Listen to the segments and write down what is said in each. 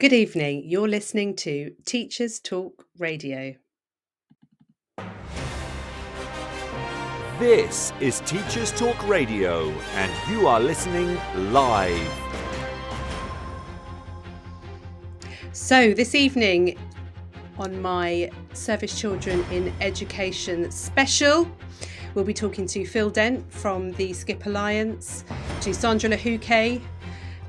Good evening. You're listening to Teachers Talk Radio. This is Teachers Talk Radio, and you are listening live. So, this evening on my Service Children in Education special, we'll be talking to Phil Dent from the SCIP Alliance, to Sandra Lahuke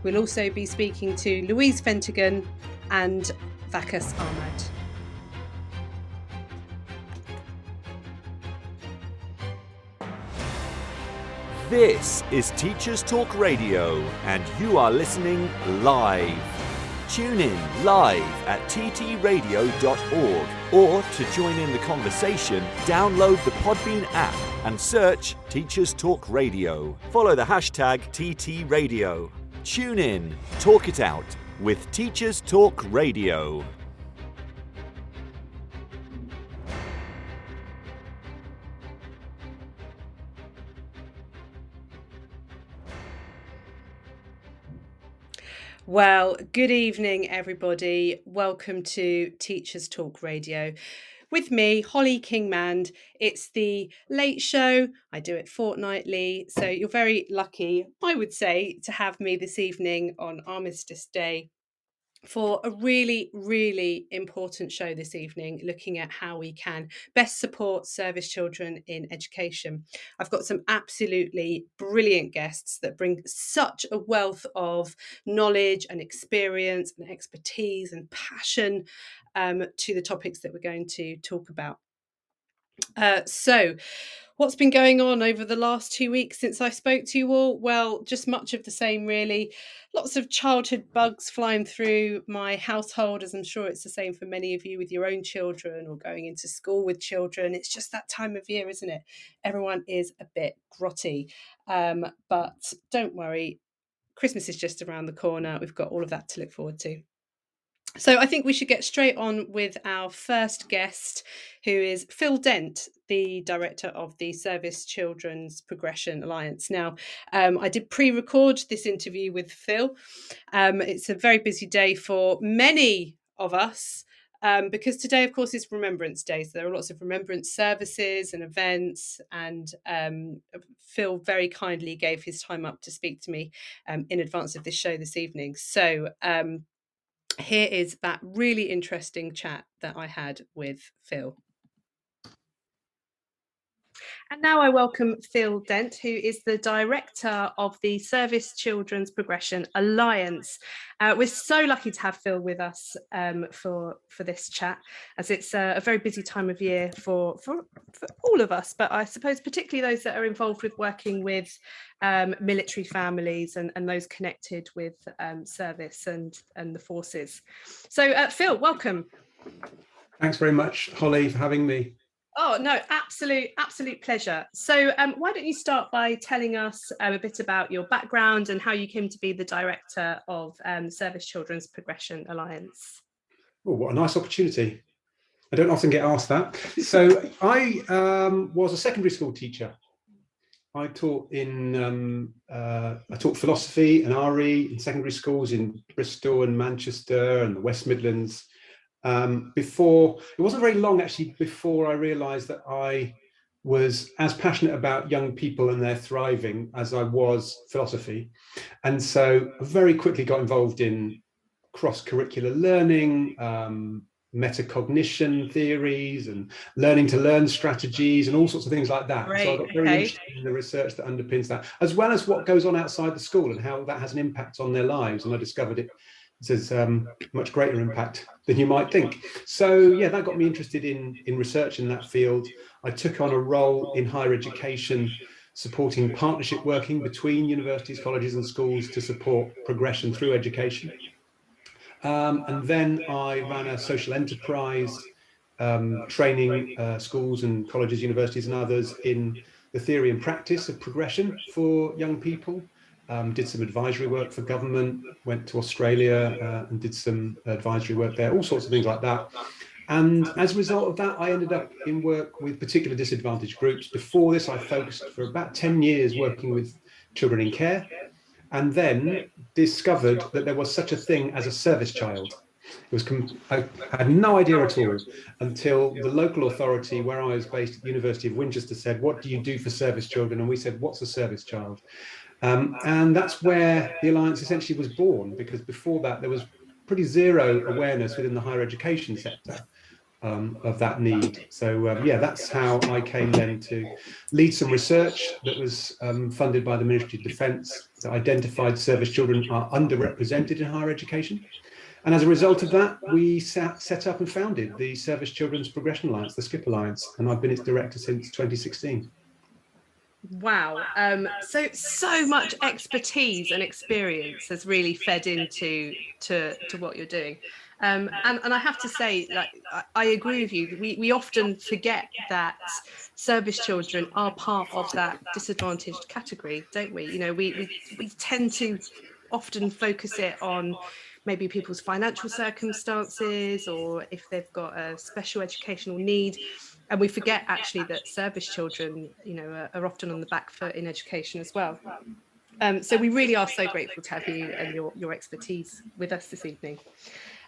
We'll also be speaking to Louise Fetigan and Vakas Ahmad. This is Teachers Talk Radio, and you are listening live. Tune in live at ttradio.org or to join in the conversation, download the Podbean app and search Teachers Talk Radio. Follow the hashtag TTRadio. Tune in, talk it out with Teachers Talk Radio. Well, good evening, everybody. Welcome to Teachers Talk Radio with me, Holly Kingmand. It's the late show. I do it fortnightly. So you're very lucky, I would say, to have me this evening on Armistice Day for a really, really important show this evening, looking at how we can best support service children in education. I've got some absolutely brilliant guests that bring such a wealth of knowledge and experience and expertise and passion um, to the topics that we're going to talk about. Uh, so, what's been going on over the last two weeks since I spoke to you all? Well, just much of the same, really. Lots of childhood bugs flying through my household, as I'm sure it's the same for many of you with your own children or going into school with children. It's just that time of year, isn't it? Everyone is a bit grotty. Um, but don't worry, Christmas is just around the corner. We've got all of that to look forward to. So I think we should get straight on with our first guest, who is Phil Dent, the director of the Service Children's Progression Alliance. Now, um, I did pre-record this interview with Phil. Um, it's a very busy day for many of us. Um, because today, of course, is Remembrance Day. So there are lots of remembrance services and events. And um, Phil very kindly gave his time up to speak to me um, in advance of this show this evening. So um, here is that really interesting chat that I had with Phil. And now I welcome Phil Dent, who is the director of the Service Children's Progression Alliance. Uh, we're so lucky to have Phil with us um, for for this chat, as it's a, a, very busy time of year for, for for all of us, but I suppose particularly those that are involved with working with um, military families and, and those connected with um, service and and the forces. So, uh, Phil, welcome. Thanks very much, Holly, for having me. Oh no, absolute, absolute pleasure. So, um, why don't you start by telling us um, a bit about your background and how you came to be the director of um, Service Children's Progression Alliance? Oh, what a nice opportunity! I don't often get asked that. So, I um, was a secondary school teacher. I taught in um, uh, I taught philosophy and RE in secondary schools in Bristol and Manchester and the West Midlands um, before it wasn't very long actually before I realized that I was as passionate about young people and their thriving as I was philosophy. And so I very quickly got involved in cross curricular learning, um, metacognition theories, and learning to learn strategies, and all sorts of things like that. Great, so I got very okay. interested in the research that underpins that, as well as what goes on outside the school and how that has an impact on their lives. And I discovered it has um, much greater impact than you might think. So yeah, that got me interested in in research in that field. I took on a role in higher education, supporting partnership working between universities, colleges, and schools to support progression through education. Um, and then I ran a social enterprise, um, training uh, schools and colleges, universities, and others in the theory and practice of progression for young people um, did some advisory work for government, went to Australia uh, and did some advisory work there, all sorts of things like that. And as a result of that, I ended up in work with particular disadvantaged groups. Before this, I focused for about 10 years working with children in care. and then discovered that there was such a thing as a service child. It was I had no idea at all until the local authority where I was based at the University of Winchester said, "What do you do for service children?" And we said, "What's a service child?" Um, and that's where the alliance essentially was born, because before that there was pretty zero awareness within the higher education sector um, of that need. So um, yeah, that's how I came then to lead some research that was um, funded by the Ministry of Defence that identified service children are underrepresented in higher education. And as a result of that, we sat, set up and founded the Service Children's Progression Alliance, the SCIP Alliance, and I've been its director since 2016. Wow. Um, so so much expertise and experience has really fed into to, to what you're doing. Um, and, and I have to say, like, I, agree with you. We, we often forget that service children are part of that disadvantaged category, don't we? You know, we, we, we tend to often focus it on maybe people's financial circumstances or if they've got a special educational need and we forget actually that service children you know are, are often on the back foot in education as well um, so we really are so grateful to have you and your, your expertise with us this evening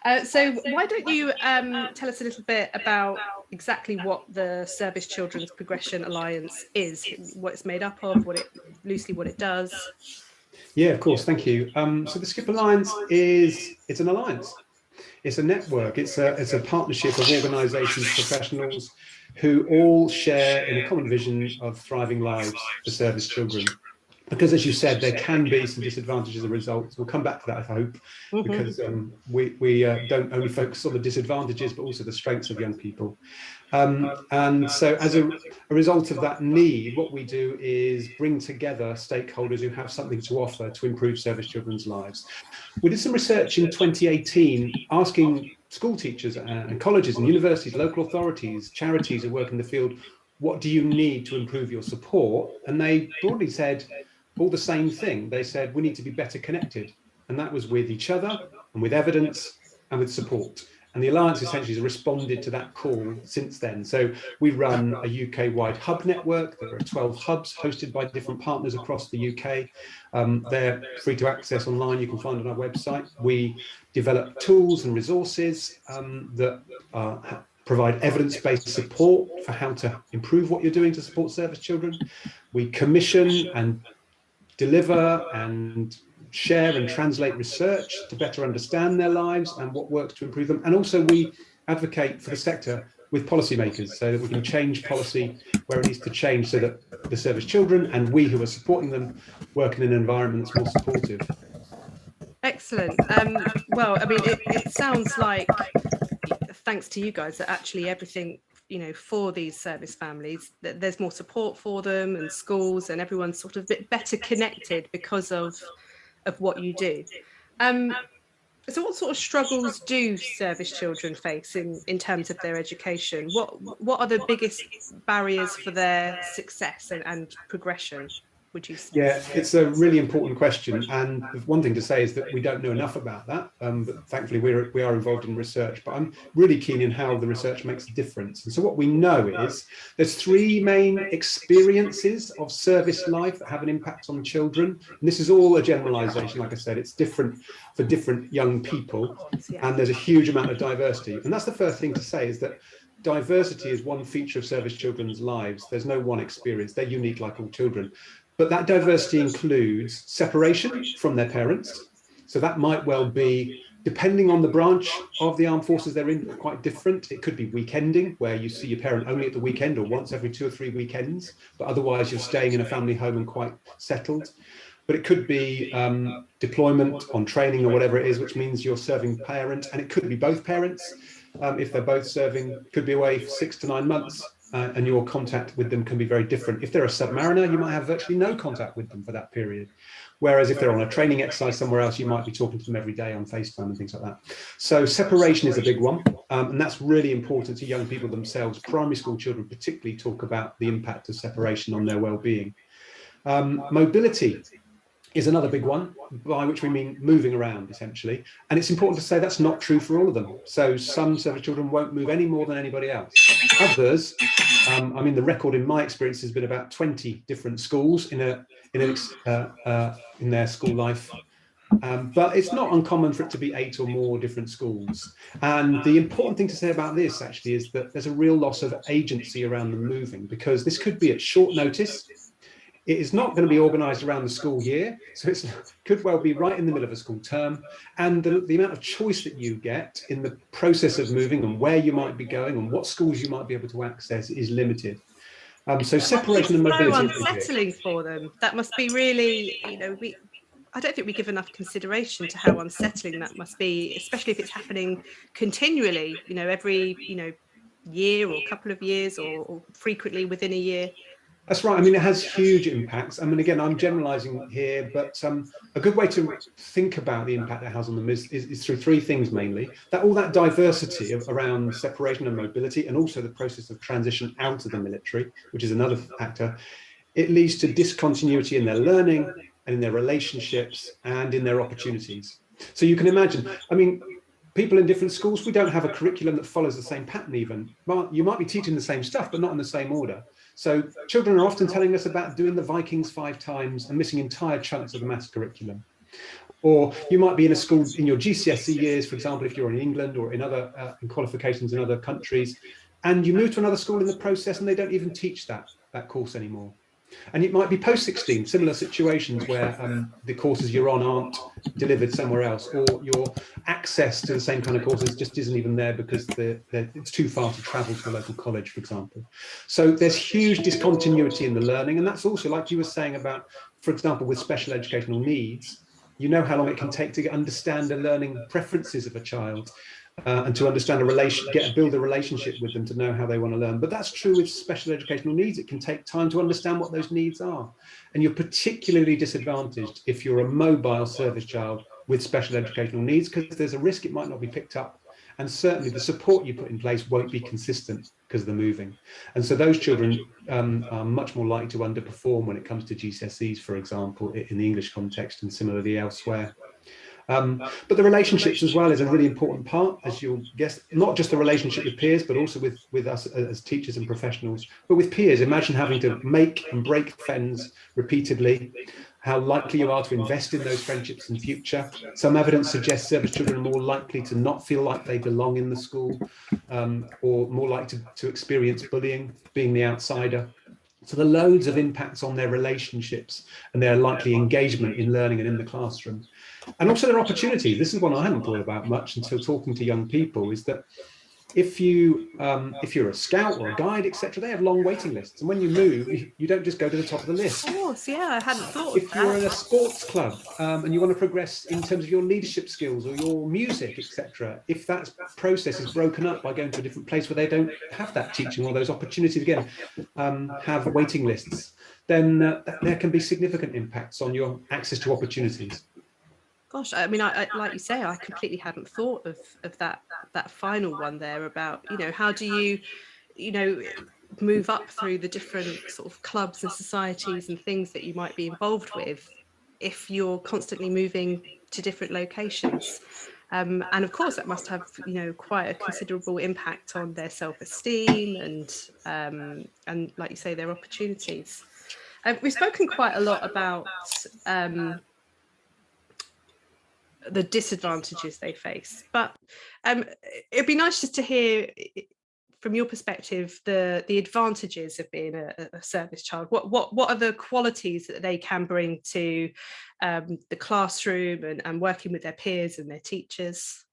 uh, so why don't you um, tell us a little bit about exactly what the Service Children's Progression Alliance is, what it's made up of, what it loosely what it does. Yeah, of course. Thank you. Um, so the SCIP Alliance is it's an alliance. It's a network. It's a it's a partnership of organisations, professionals, who all share in a common vision of thriving lives for service children because as you said, there can be some disadvantages as a result. We'll come back to that, I hope, mm-hmm. because um, we, we uh, don't only focus on the disadvantages, but also the strengths of young people. Um, and so as a, a, result of that need, what we do is bring together stakeholders who have something to offer to improve service children's lives. We did some research in 2018 asking school teachers and colleges and universities, local authorities, charities who work in the field, what do you need to improve your support? And they broadly said, all the same thing. They said we need to be better connected, and that was with each other and with evidence and with support. And the Alliance essentially has responded to that call since then. So we run a UK wide hub network. There are 12 hubs hosted by different partners across the UK. Um, they're free to access online. You can find on our website. We develop tools and resources um, that uh, provide evidence-based support for how to improve what you're doing to support service children. We commission and deliver and share and translate research to better understand their lives and what works to improve them. And also, we advocate for the sector with policymakers so that we can change policy where it needs to change so that the service children and we who are supporting them work in an environment that's more supportive. Excellent. Um, well, I mean, it, it sounds like thanks to you guys that actually everything you know for these service families that there's more support for them and schools and everyone's sort of a bit better connected because of of what you do. Um so what sort of struggles do service children face in in terms of their education? What what are the biggest barriers for their success and, and progression would you say? Yeah, it's a really important question. And one thing to say is that we don't know enough about that. Um, but thankfully, we're, we are involved in research. But I'm really keen in how the research makes a difference. And so, what we know is there's three main experiences of service life that have an impact on children. And this is all a generalization. Like I said, it's different for different young people. And there's a huge amount of diversity. And that's the first thing to say is that diversity is one feature of service children's lives. There's no one experience. They're unique like all children. But that diversity includes separation from their parents. So that might well be, depending on the branch of the armed forces they're in, quite different. It could be weekending, where you see your parent only at the weekend or once every two or three weekends, but otherwise you're staying in a family home and quite settled. But it could be um, deployment on training or whatever it is, which means you're serving parent, and it could be both parents. Um, if they're both serving, could be away for six to nine months uh, and your contact with them can be very different. If they're a submariner, you might have virtually no contact with them for that period. Whereas if they're on a training exercise somewhere else, you might be talking to them every day on FaceTime and things like that. So separation is a big one. Um, and that's really important to young people themselves. Primary school children particularly talk about the impact of separation on their well-being. Um, mobility is another big one, by which we mean moving around essentially. And it's important to say that's not true for all of them. So some service children won't move any more than anybody else. Others, um, I mean, the record in my experience has been about 20 different schools in a in a, uh, uh, in their school life. Um, but it's not uncommon for it to be eight or more different schools. And the important thing to say about this actually is that there's a real loss of agency around them moving because this could be at short notice it is not going to be organised around the school year, so it could well be right in the middle of a school term. And the, the amount of choice that you get in the process of moving and where you might be going and what schools you might be able to access is limited. Um, so separation and mobility. So unsettling for them. That must be really, you know, we. I don't think we give enough consideration to how unsettling that must be, especially if it's happening continually. You know, every you know year or couple of years or, or frequently within a year. That's right. I mean, it has huge impacts. I mean, again, I'm generalizing here, but um, a good way to think about the impact it has on them is, is, is, through three things mainly. That all that diversity of, around separation and mobility, and also the process of transition out of the military, which is another factor, it leads to discontinuity in their learning and in their relationships and in their opportunities. So you can imagine, I mean, people in different schools, we don't have a curriculum that follows the same pattern even. You might be teaching the same stuff, but not in the same order. So children are often telling us about doing the Vikings five times and missing entire chunks of the maths curriculum. Or you might be in a school in your GCSE years, for example, if you're in England or in other uh, in qualifications in other countries, and you move to another school in the process and they don't even teach that, that course anymore. And it might be post 16, similar situations where um, the courses you're on aren't delivered somewhere else, or your access to the same kind of courses just isn't even there because they're, they're, it's too far to travel to a local college, for example. So there's huge discontinuity in the learning. And that's also, like you were saying about, for example, with special educational needs, you know how long it can take to understand the learning preferences of a child uh, and to understand a relation, get build a relationship with them to know how they want to learn. But that's true with special educational needs. It can take time to understand what those needs are, and you're particularly disadvantaged if you're a mobile service child with special educational needs because there's a risk it might not be picked up, and certainly the support you put in place won't be consistent because they're moving. And so those children um, are much more likely to underperform when it comes to GCSEs, for example, in the English context, and similarly elsewhere. Um, but the relationships as well is a really important part, as you'll guess, not just the relationship with peers, but also with, with us as teachers and professionals. But with peers, imagine having to make and break friends repeatedly, how likely you are to invest in those friendships in future. Some evidence suggests service children are more likely to not feel like they belong in the school um, or more likely to, to experience bullying, being the outsider. So the loads of impacts on their relationships and their likely engagement in learning and in the classroom and also their opportunities. This is one I hadn't thought about much until talking to young people. Is that if you um, if you're a scout or a guide, etc., they have long waiting lists, and when you move, you, don't just go to the top of the list. Of course, yeah, I hadn't thought. If you're in a sports club um, and you want to progress in terms of your leadership skills or your music, etc., if that process is broken up by going to a different place where they don't have that teaching or those opportunities again, um, have waiting lists, then uh, there can be significant impacts on your access to opportunities gosh i mean I, I, like you say i completely hadn't thought of of that that final one there about you know how do you you know move up through the different sort of clubs and societies and things that you might be involved with if you're constantly moving to different locations? Um, and of course that must have you know quite a considerable impact on their self-esteem and um, and like you say their opportunities. Uh, we've spoken quite a lot about um, the disadvantages they face. But um, it'd be nice just to hear from your perspective the the advantages of being a, a service child. What what what are the qualities that they can bring to um, the classroom and, and working with their peers and their teachers?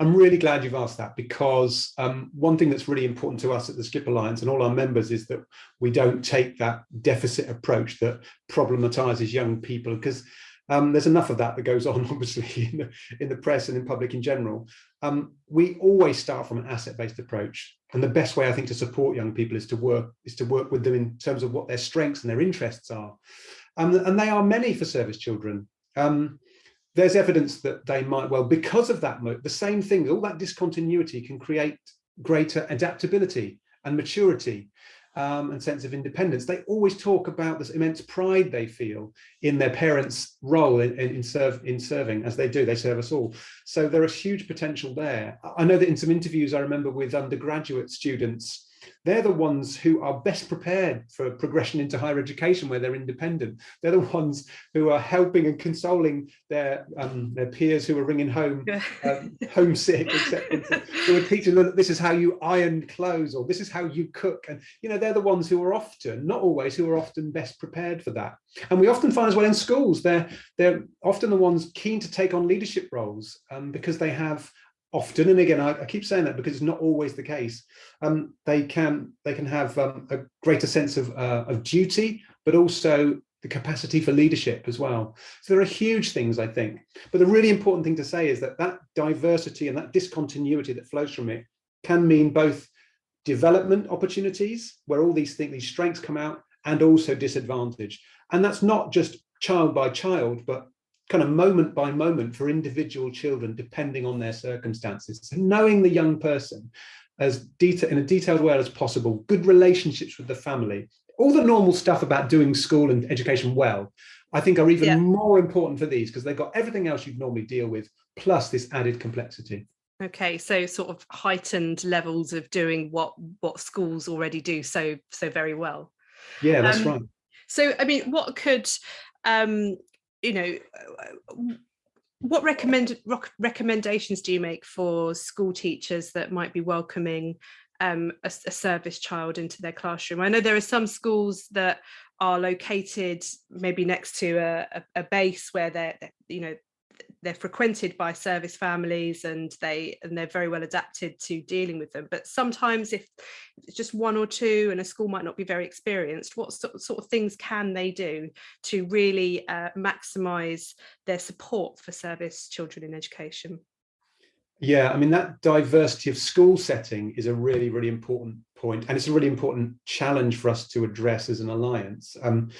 I'm really glad you've asked that because um, one thing that's really important to us at the SCIP Alliance and all our members is that we don't take that deficit approach that problematizes young people because um, there's enough of that that goes on, obviously, in the, in the press and in public in general. Um, we always start from an asset-based approach, and the best way I think to support young people is to work is to work with them in terms of what their strengths and their interests are, um, and they are many for service children. Um, there's evidence that they might well, because of that, the same thing, all that discontinuity can create greater adaptability and maturity um, and sense of independence. They always talk about this immense pride they feel in their parents' role in, in, serve, in serving, as they do. They serve us all. So there is huge potential there. I know that in some interviews I remember with undergraduate students, they're the ones who are best prepared for progression into higher education where they're independent. They're the ones who are helping and consoling their um, their peers who are ringing home um, homesick, etc. who are teaching them that this is how you iron clothes or this is how you cook. And you know, they're the ones who are often, not always, who are often best prepared for that. And we often find as well in schools, they're they're often the ones keen to take on leadership roles um, because they have often and again I, I, keep saying that because it's not always the case. Um, they can they can have um, a greater sense of, uh, of duty but also the capacity for leadership as well. So there are huge things i think. But the really important thing to say is that that diversity and that discontinuity that flows from it can mean both development opportunities where all these things these strengths come out and also disadvantage. And that's not just child by child but kind of moment by moment for individual children depending on their circumstances. So knowing the young person as detail in a detailed way as possible good relationships with the family all the normal stuff about doing school and education well i think are even yeah. more important for these because they've got everything else you'd normally deal with plus this added complexity. Okay so sort of heightened levels of doing what what schools already do so so very well. Yeah that's um, right. so i mean what could um you know what recommend recommendations do you make for school teachers that might be welcoming um, a, a, service child into their classroom? I know there are some schools that are located maybe next to a, a, a base where they're, you know, they're frequented by service families and they and they're very well adapted to dealing with them. But sometimes if it's just one or two and a school might not be very experienced what sort, sort of things can they do to really uh, maximize their support for service children in education? Yeah i mean that diversity of school setting is a really really important point and it's a really important challenge for us to address as an alliance. Um,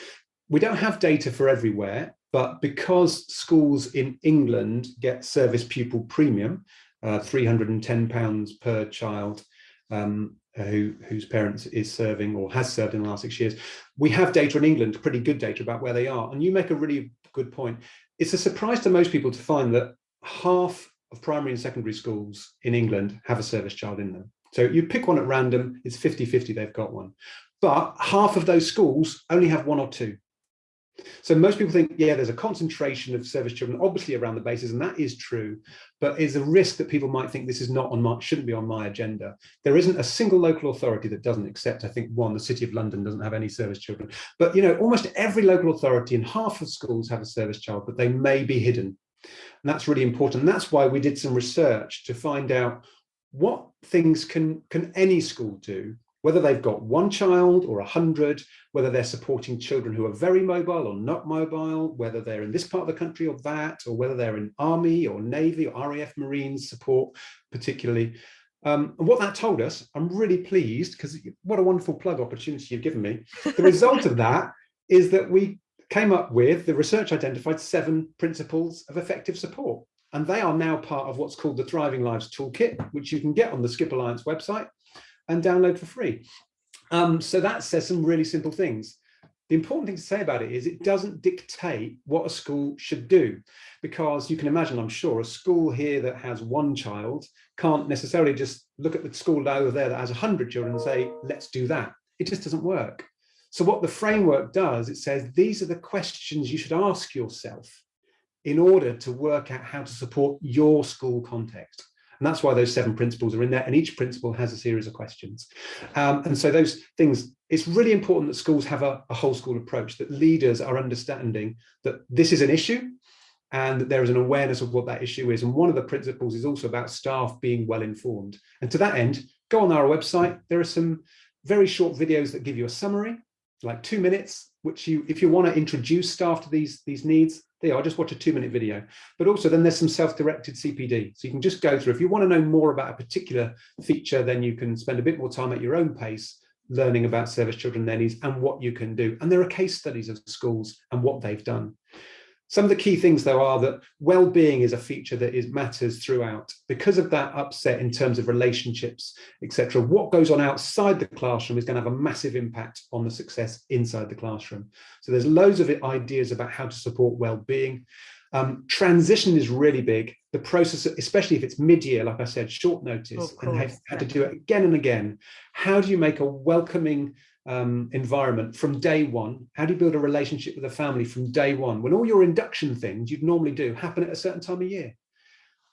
we don't have data for everywhere but because schools in England get service pupil premium, uh, 310 pounds per child um, who, whose parents is serving or has served in the last six years, we have data in England, pretty good data about where they are. And you make a really good point. It's a surprise to most people to find that half of primary and secondary schools in England have a service child in them. So you pick one at random, it's 50 50, they've got one. But half of those schools only have one or two. So most people think, yeah, there's a concentration of service children, obviously around the bases, and that is true. But is a risk that people might think this is not on my, shouldn't be on my agenda. There isn't a single local authority that doesn't accept. I think one, the City of London doesn't have any service children, but you know, almost every local authority and half of schools have a service child, but they may be hidden, and that's really important. And that's why we did some research to find out what things can can any school do whether they've got one child or a hundred, whether they're supporting children who are very mobile or not mobile, whether they're in this part of the country or that, or whether they're in Army or Navy or RAF Marines support, particularly. Um, and what that told us, I'm really pleased because what a wonderful plug opportunity you've given me. The result of that is that we came up with, the research identified seven principles of effective support. And they are now part of what's called the Thriving Lives Toolkit, which you can get on the SCIP Alliance website and download for free. Um, so that says some really simple things. The important thing to say about it is it doesn't dictate what a school should do, because you can imagine, I'm sure, a school here that has one child can't necessarily just look at the school over there that has 100 children and say, let's do that. It just doesn't work. So, what the framework does, it says these are the questions you should ask yourself in order to work out how to support your school context. And that's why those seven principles are in there. And each principle has a series of questions. Um, and so those things, it's really important that schools have a, a whole school approach, that leaders are understanding that this is an issue and that there is an awareness of what that issue is. And one of the principles is also about staff being well informed. And to that end, go on our website. There are some very short videos that give you a summary, like two minutes, which you, if you want to introduce staff to these, these needs, there are, just watch a two minute video. But also then there's some self-directed CPD. So you can just go through, if you want to know more about a particular feature, then you can spend a bit more time at your own pace learning about service children nannies and what you can do. And there are case studies of schools and what they've done. Some of the key things, though, are that well-being is a feature that is matters throughout. Because of that upset in terms of relationships, etc., what goes on outside the classroom is going to have a massive impact on the success inside the classroom. So there's loads of ideas about how to support well-being. Um, transition is really big. The process, especially if it's mid-year, like I said, short notice, and they've had to do it again and again. How do you make a welcoming um, environment from day one? How do you build a relationship with a family from day one? When all your induction things you'd normally do happen at a certain time of year.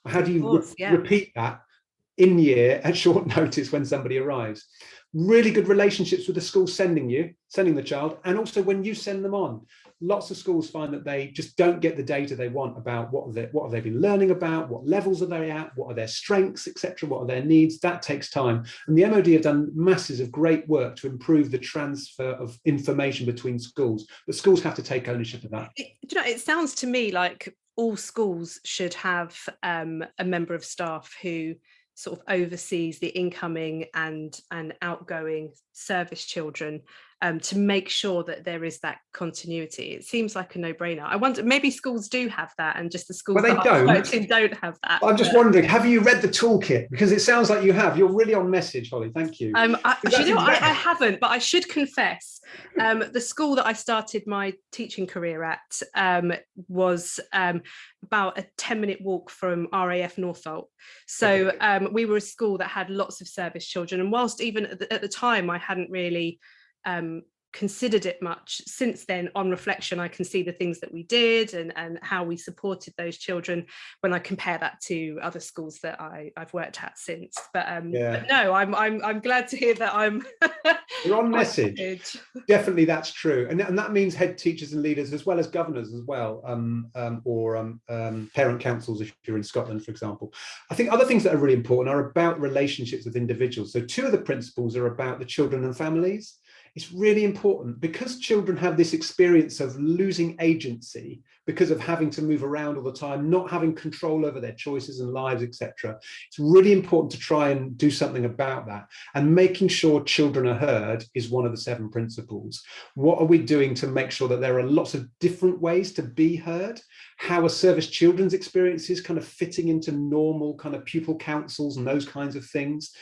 How do you course, re- yeah. repeat that in year at short notice when somebody arrives? Really good relationships with the school sending you, sending the child, and also when you send them on. Lots of schools find that they just don't get the data they want about what they what have they been learning about what levels are they at what are their strengths etc what are their needs. That takes time. And the mod have done masses of great work to improve the transfer of information between schools but schools have to take ownership of that. It, you know it sounds to me like all schools should have um, a member of staff who sort of oversees the incoming and and outgoing service children um, to make sure that there is that continuity. It seems like a no-brainer. I wonder maybe schools do have that, and just the schools well, they don't. don't have that. I'm just wondering, have you read the toolkit? Because it sounds like you have. You're really on message, Holly. Thank you. Um, I, you know. I, I, haven't, but I should confess, um, the school that I started my teaching career at um, was um, about a 10 minute walk from RAF Northolt. So um, we were a school that had lots of service children. And whilst even at the, at the time I hadn't really um, considered it much since then on reflection. I can see the things that we did and and how we supported those children when i compare that to other schools that i i've worked at since. But um yeah. but no i'm i'm i'm glad to hear that i'm you're on message. definitely that's true. And, and that means head teachers and leaders as well as governors as well um, um or um, um parent councils if you're in scotland for example. I think other things that are really important are about relationships with individuals. So two of the principles are about the children and families it's really important because children have this experience of losing agency because of having to move around all the time, not having control over their choices and lives, etc. It's really important to try and do something about that. And making sure children are heard is one of the seven principles. What are we doing to make sure that there are lots of different ways to be heard? How are service children's experiences kind of fitting into normal kind of pupil councils and those kinds of things?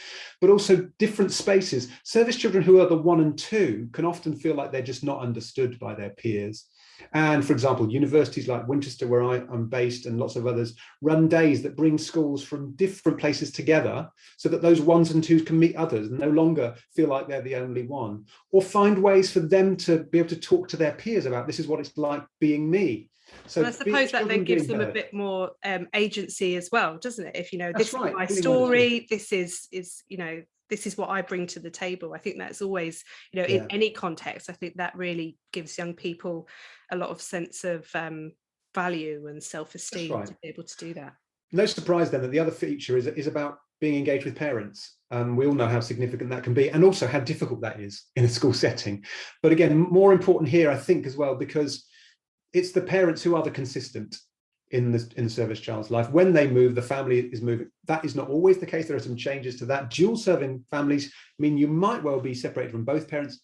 But also different spaces. Service children who are the one and two can often feel like they're just not understood by their peers. And for example, universities like Winchester, where I, am based, and lots of others run days that bring schools from different places together so that those ones and twos can meet others and no longer feel like they're the only one, or find ways for them to be able to talk to their peers about this is what it's like being me. So I suppose that then gives them a bit more um, agency as well, doesn't it? If you know, That's this right, is my story, this is is you know this is what I bring to the table. I think that's always, you know, yeah. in any context, I think that really gives young people a lot of sense of um, value and self-esteem right. to be able to do that. No surprise then that the other feature is, is about being engaged with parents. Um, we all know how significant that can be and also how difficult that is in a school setting. But again, more important here, I think, as well, because it's the parents who are the consistent in the in the service child's life. When they move, the family is moving. That is not always the case. There are some changes to that. Dual serving families mean you might well be separated from both parents,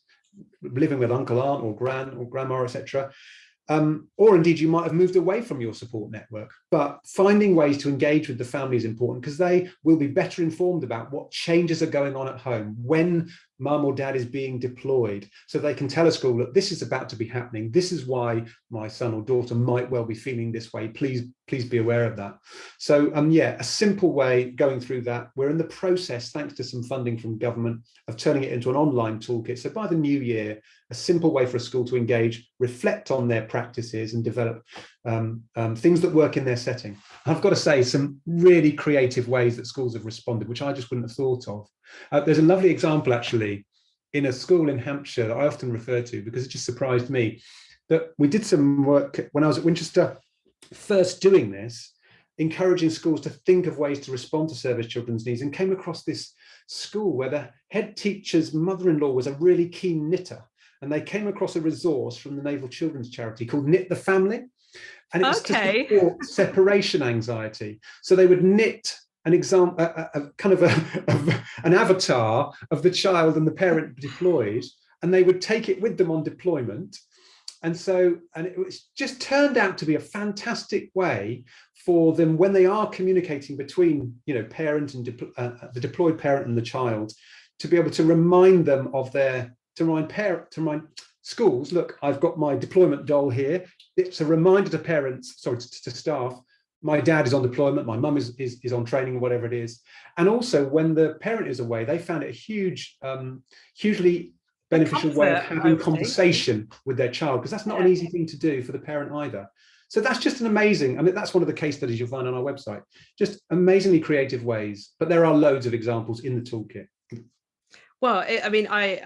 living with uncle, aunt, or gran or grandma, etc. Um, or indeed, you might have moved away from your support network. But finding ways to engage with the family is important because they will be better informed about what changes are going on at home when mum or dad is being deployed. So they can tell a school that this is about to be happening. This is why my son or daughter might well be feeling this way. Please please be aware of that. So um yeah a simple way going through that. We're in the process thanks to some funding from government of turning it into an online toolkit. So by the new year a simple way for a school to engage reflect on their practices and develop um, um, things that work in their setting. I've got to say some really creative ways that schools have responded which i just wouldn't have thought of. Uh, there's a lovely example actually in a school in Hampshire that I often refer to because it just surprised me that we did some work when I was at Winchester first doing this, encouraging schools to think of ways to respond to service children's needs and came across this school where the head teacher's mother-in-law was a really keen knitter and they came across a resource from the Naval Children's Charity called Knit the Family. And it was okay. to support separation anxiety. So they would knit an example, a, a, kind of, a, of an avatar of the child and the parent deployed, and they would take it with them on deployment. And so, and it was just turned out to be a fantastic way for them when they are communicating between, you know, parent and de- uh, the deployed parent and the child, to be able to remind them of their, to remind parent, to remind schools, look, I've got my deployment doll here. It's a reminder to parents, sorry, to, to staff, my dad is on deployment, my mum is, is, is on training, or whatever it is. And also when the parent is away, they found it a huge, um, hugely beneficial way of having conversation with their child, because that's not yeah. an easy thing to do for the parent either. So that's just an amazing, I mean, that's one of the case studies you'll find on our website, just amazingly creative ways, but there are loads of examples in the toolkit. Well, I mean, I,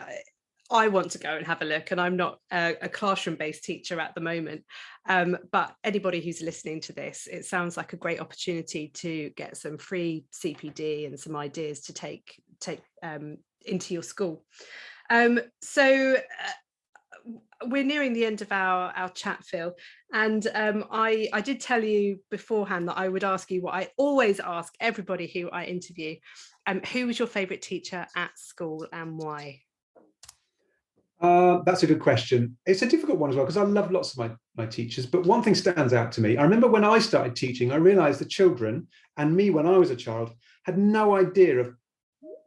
I want to go and have a look, and I'm not a, a classroom-based teacher at the moment. Um, but anybody who's listening to this, it sounds like a great opportunity to get some free CPD and some ideas to take take um, into your school. Um, so uh, we're nearing the end of our our chat, Phil, and um, I I did tell you beforehand that I would ask you what I always ask everybody who I interview: um, who was your favourite teacher at school and why? Uh, that's a good question. It's a difficult one as well because I love lots of my, my teachers. But one thing stands out to me. I remember when I started teaching, I realized the children and me when I was a child had no idea of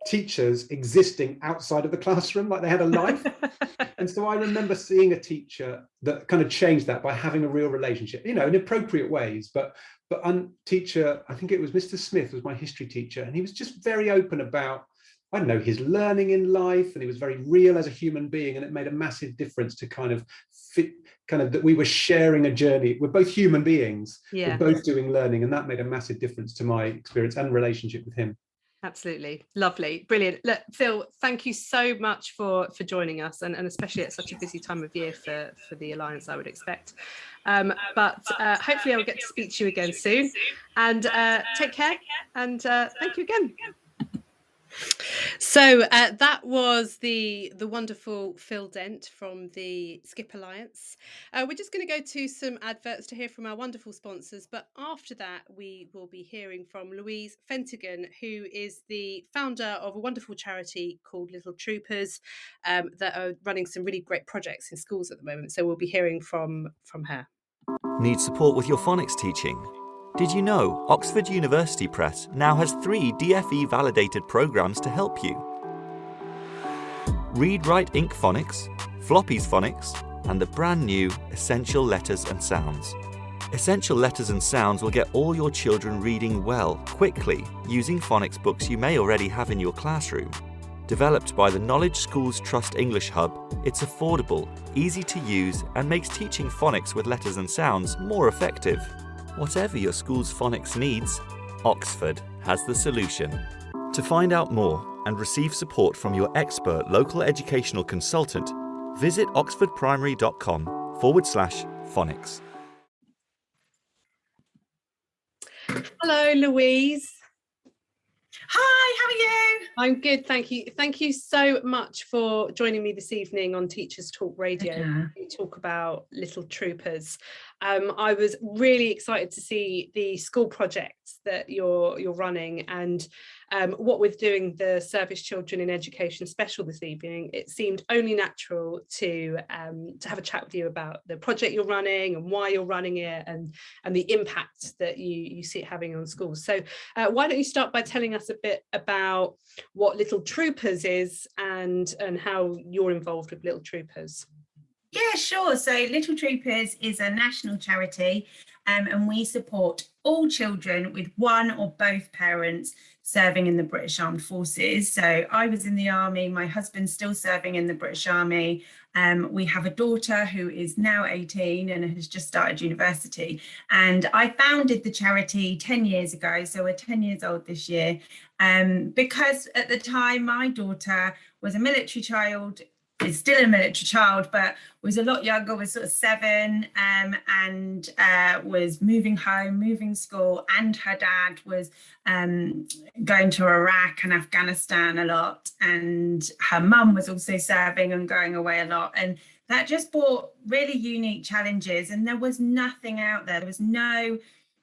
teachers existing outside of the classroom, like they had a life. and so I remember seeing a teacher that kind of changed that by having a real relationship, you know, in appropriate ways. But but un teacher, I think it was Mr. Smith was my history teacher, and he was just very open about I don't know, his learning in life, and he was very real as a human being, and it made a massive difference to kind of fit, kind of that we were sharing a journey. We're both human beings, yeah. we're both doing learning, and that made a massive difference to my experience and relationship with him. Absolutely lovely, brilliant. Look, Phil, thank you so much for for joining us, and, and especially at such a busy time of year for for the alliance, I would expect. Um, but uh, hopefully, I'll get to speak to you again soon. And uh, take care, and uh, thank you again. So uh, that was the the wonderful Phil Dent from the SCIP Alliance. Uh, we're just going to go to some adverts to hear from our wonderful sponsors, but after that we will be hearing from Louise Fetigan, who is the founder of a wonderful charity called Little Troopers um, that are running some really great projects in schools at the moment. So we'll be hearing from from her. Need support with your phonics teaching? Did you know Oxford University Press now has three DFE validated programs to help you? Read Write Inc. Phonics, Floppy's Phonics, and the brand new Essential Letters and Sounds. Essential Letters and Sounds will get all your children reading well, quickly, using phonics books you may already have in your classroom. Developed by the Knowledge Schools Trust English Hub, it's affordable, easy to use, and makes teaching phonics with letters and sounds more effective. Whatever your school's phonics needs, Oxford has the solution. To find out more and receive support from your expert local educational consultant, visit oxfordprimary.com forward slash phonics. Hello, Louise. Hi, how are you? I'm good, thank you. Thank you so much for joining me this evening on Teachers Talk Radio. Yeah. We talk about Little Troopers. Um, I was really excited to see the school projects that you're you're running and um, what with doing the service children in education special this evening, it seemed only natural to um, to have a chat with you about the project you're running and why you're running it and and the impact that you you see it having on schools. So uh, why don't you start by telling us a bit about what Little Troopers is and and how you're involved with Little Troopers. Yeah, sure. So Little Troopers is a national charity um, and we support all children with one or both parents serving in the British Armed Forces. So I was in the army, my husband's still serving in the British Army. Um, we have a daughter who is now 18 and has just started university. And I founded the charity 10 years ago, so we're 10 years old this year, um, because at the time my daughter was a military child is still a military child, but was a lot younger, was sort of seven, um, and uh, was moving home, moving school, and her dad was um, going to Iraq and Afghanistan a lot, and her mum was also serving and going away a lot, and that just brought really unique challenges. And there was nothing out there. There was no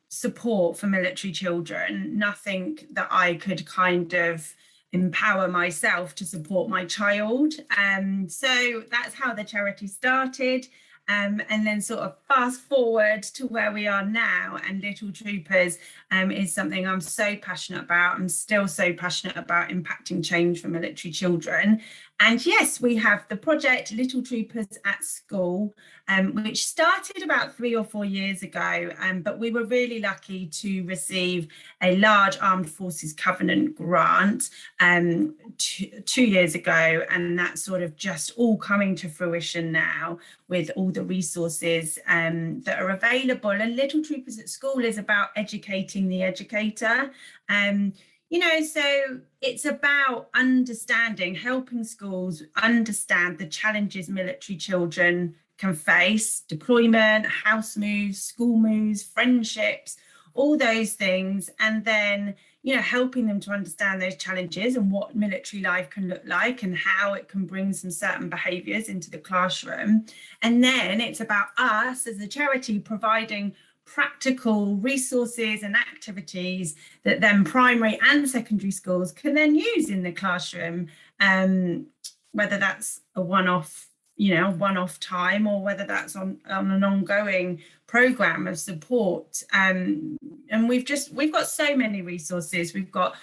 support for military children, nothing that I could kind of empower myself to support my child. Um, so that's how the charity started. Um, and then sort of fast forward to where we are now and little troopers um, is something i'm so passionate about i'm still so passionate about impacting change for military children and yes, we have the project Little Troopers at School, um, which started about three or four years ago. Um, but we were really lucky to receive a large Armed Forces Covenant grant um, two years ago. And that's sort of just all coming to fruition now with all the resources um, that are available. And Little Troopers at School is about educating the educator. Um, you know, so it's about understanding, helping schools understand the challenges military children can face deployment, house moves, school moves, friendships, all those things. And then, you know, helping them to understand those challenges and what military life can look like and how it can bring some certain behaviours into the classroom. And then it's about us as a charity providing practical resources and activities that then primary and secondary schools can then use in the classroom, um, whether that's a one-off you know one-off time or whether that's on, on an ongoing program of support. Um, and we've just we've got so many resources. We've got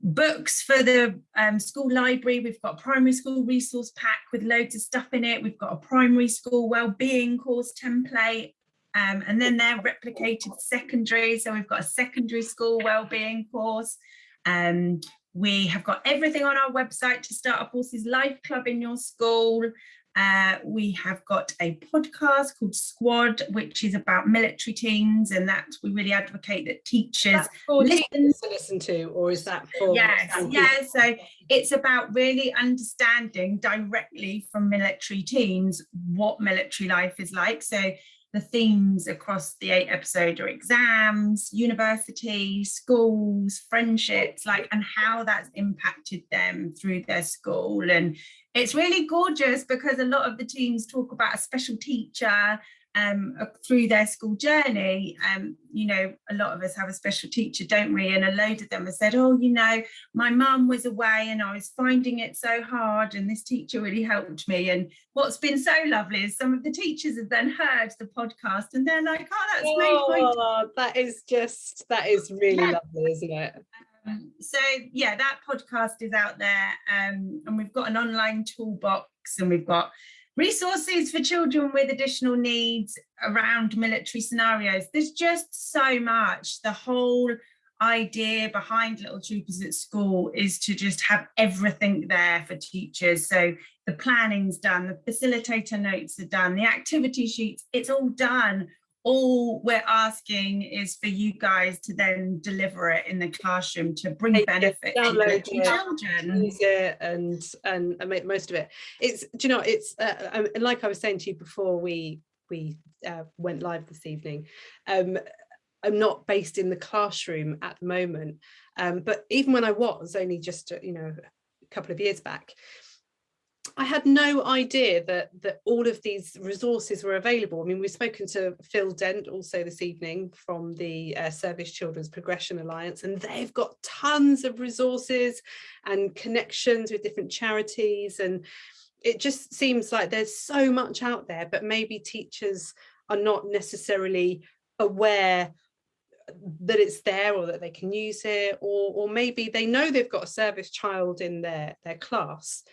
books for the um, school library. We've got primary school resource pack with loads of stuff in it. We've got a primary school well-being course template um, and then they're replicated secondary. So we've got a secondary school wellbeing course. Um, we have got everything on our website to start a Forces Life Club in your school. Uh, we have got a podcast called Squad, which is about military teams, and that we really advocate that teachers listen to listen to, or is that for? Yes, yeah. So it's about really understanding directly from military teams what military life is like. So the themes across the eight episode are exams, university, schools, friendships, like, and how that's impacted them through their school. And it's really gorgeous because a lot of the teams talk about a special teacher um, through their school journey. Um, you know, a lot of us have a special teacher, don't we? And a load of them have said, oh, you know, my mum was away and I was finding it so hard, and this teacher really helped me. And what's been so lovely is some of the teachers have then heard the podcast and they're like, oh, that's oh, made my. That is just, that is really yeah. lovely, isn't it? Um, so yeah that podcast is out there um, and we've got an online toolbox and we've got resources for children with additional needs around military scenarios. There's just so much. The whole idea behind Little Troopers at School is to just have everything there for teachers. So the planning's done, the facilitator notes are done, the activity sheets, it's all done all we're asking is for you guys to then deliver it in the classroom to bring Take benefit to children. use it and, and and make most of it. It's do you know it's uh, um, like i was saying to you before we we uh, went live this evening um i'm not based in the classroom at the moment um but even when i was only just you know a couple of years back I had no idea that that all of these resources were available. I mean, we've spoken to Phil Dent also this evening from the uh, Service Children's Progression Alliance, and they've got tons of resources and connections with different charities. And it just seems like there's so much out there, but maybe teachers are not necessarily aware that it's there or that they can use it or or maybe they know they've got a service child in their their class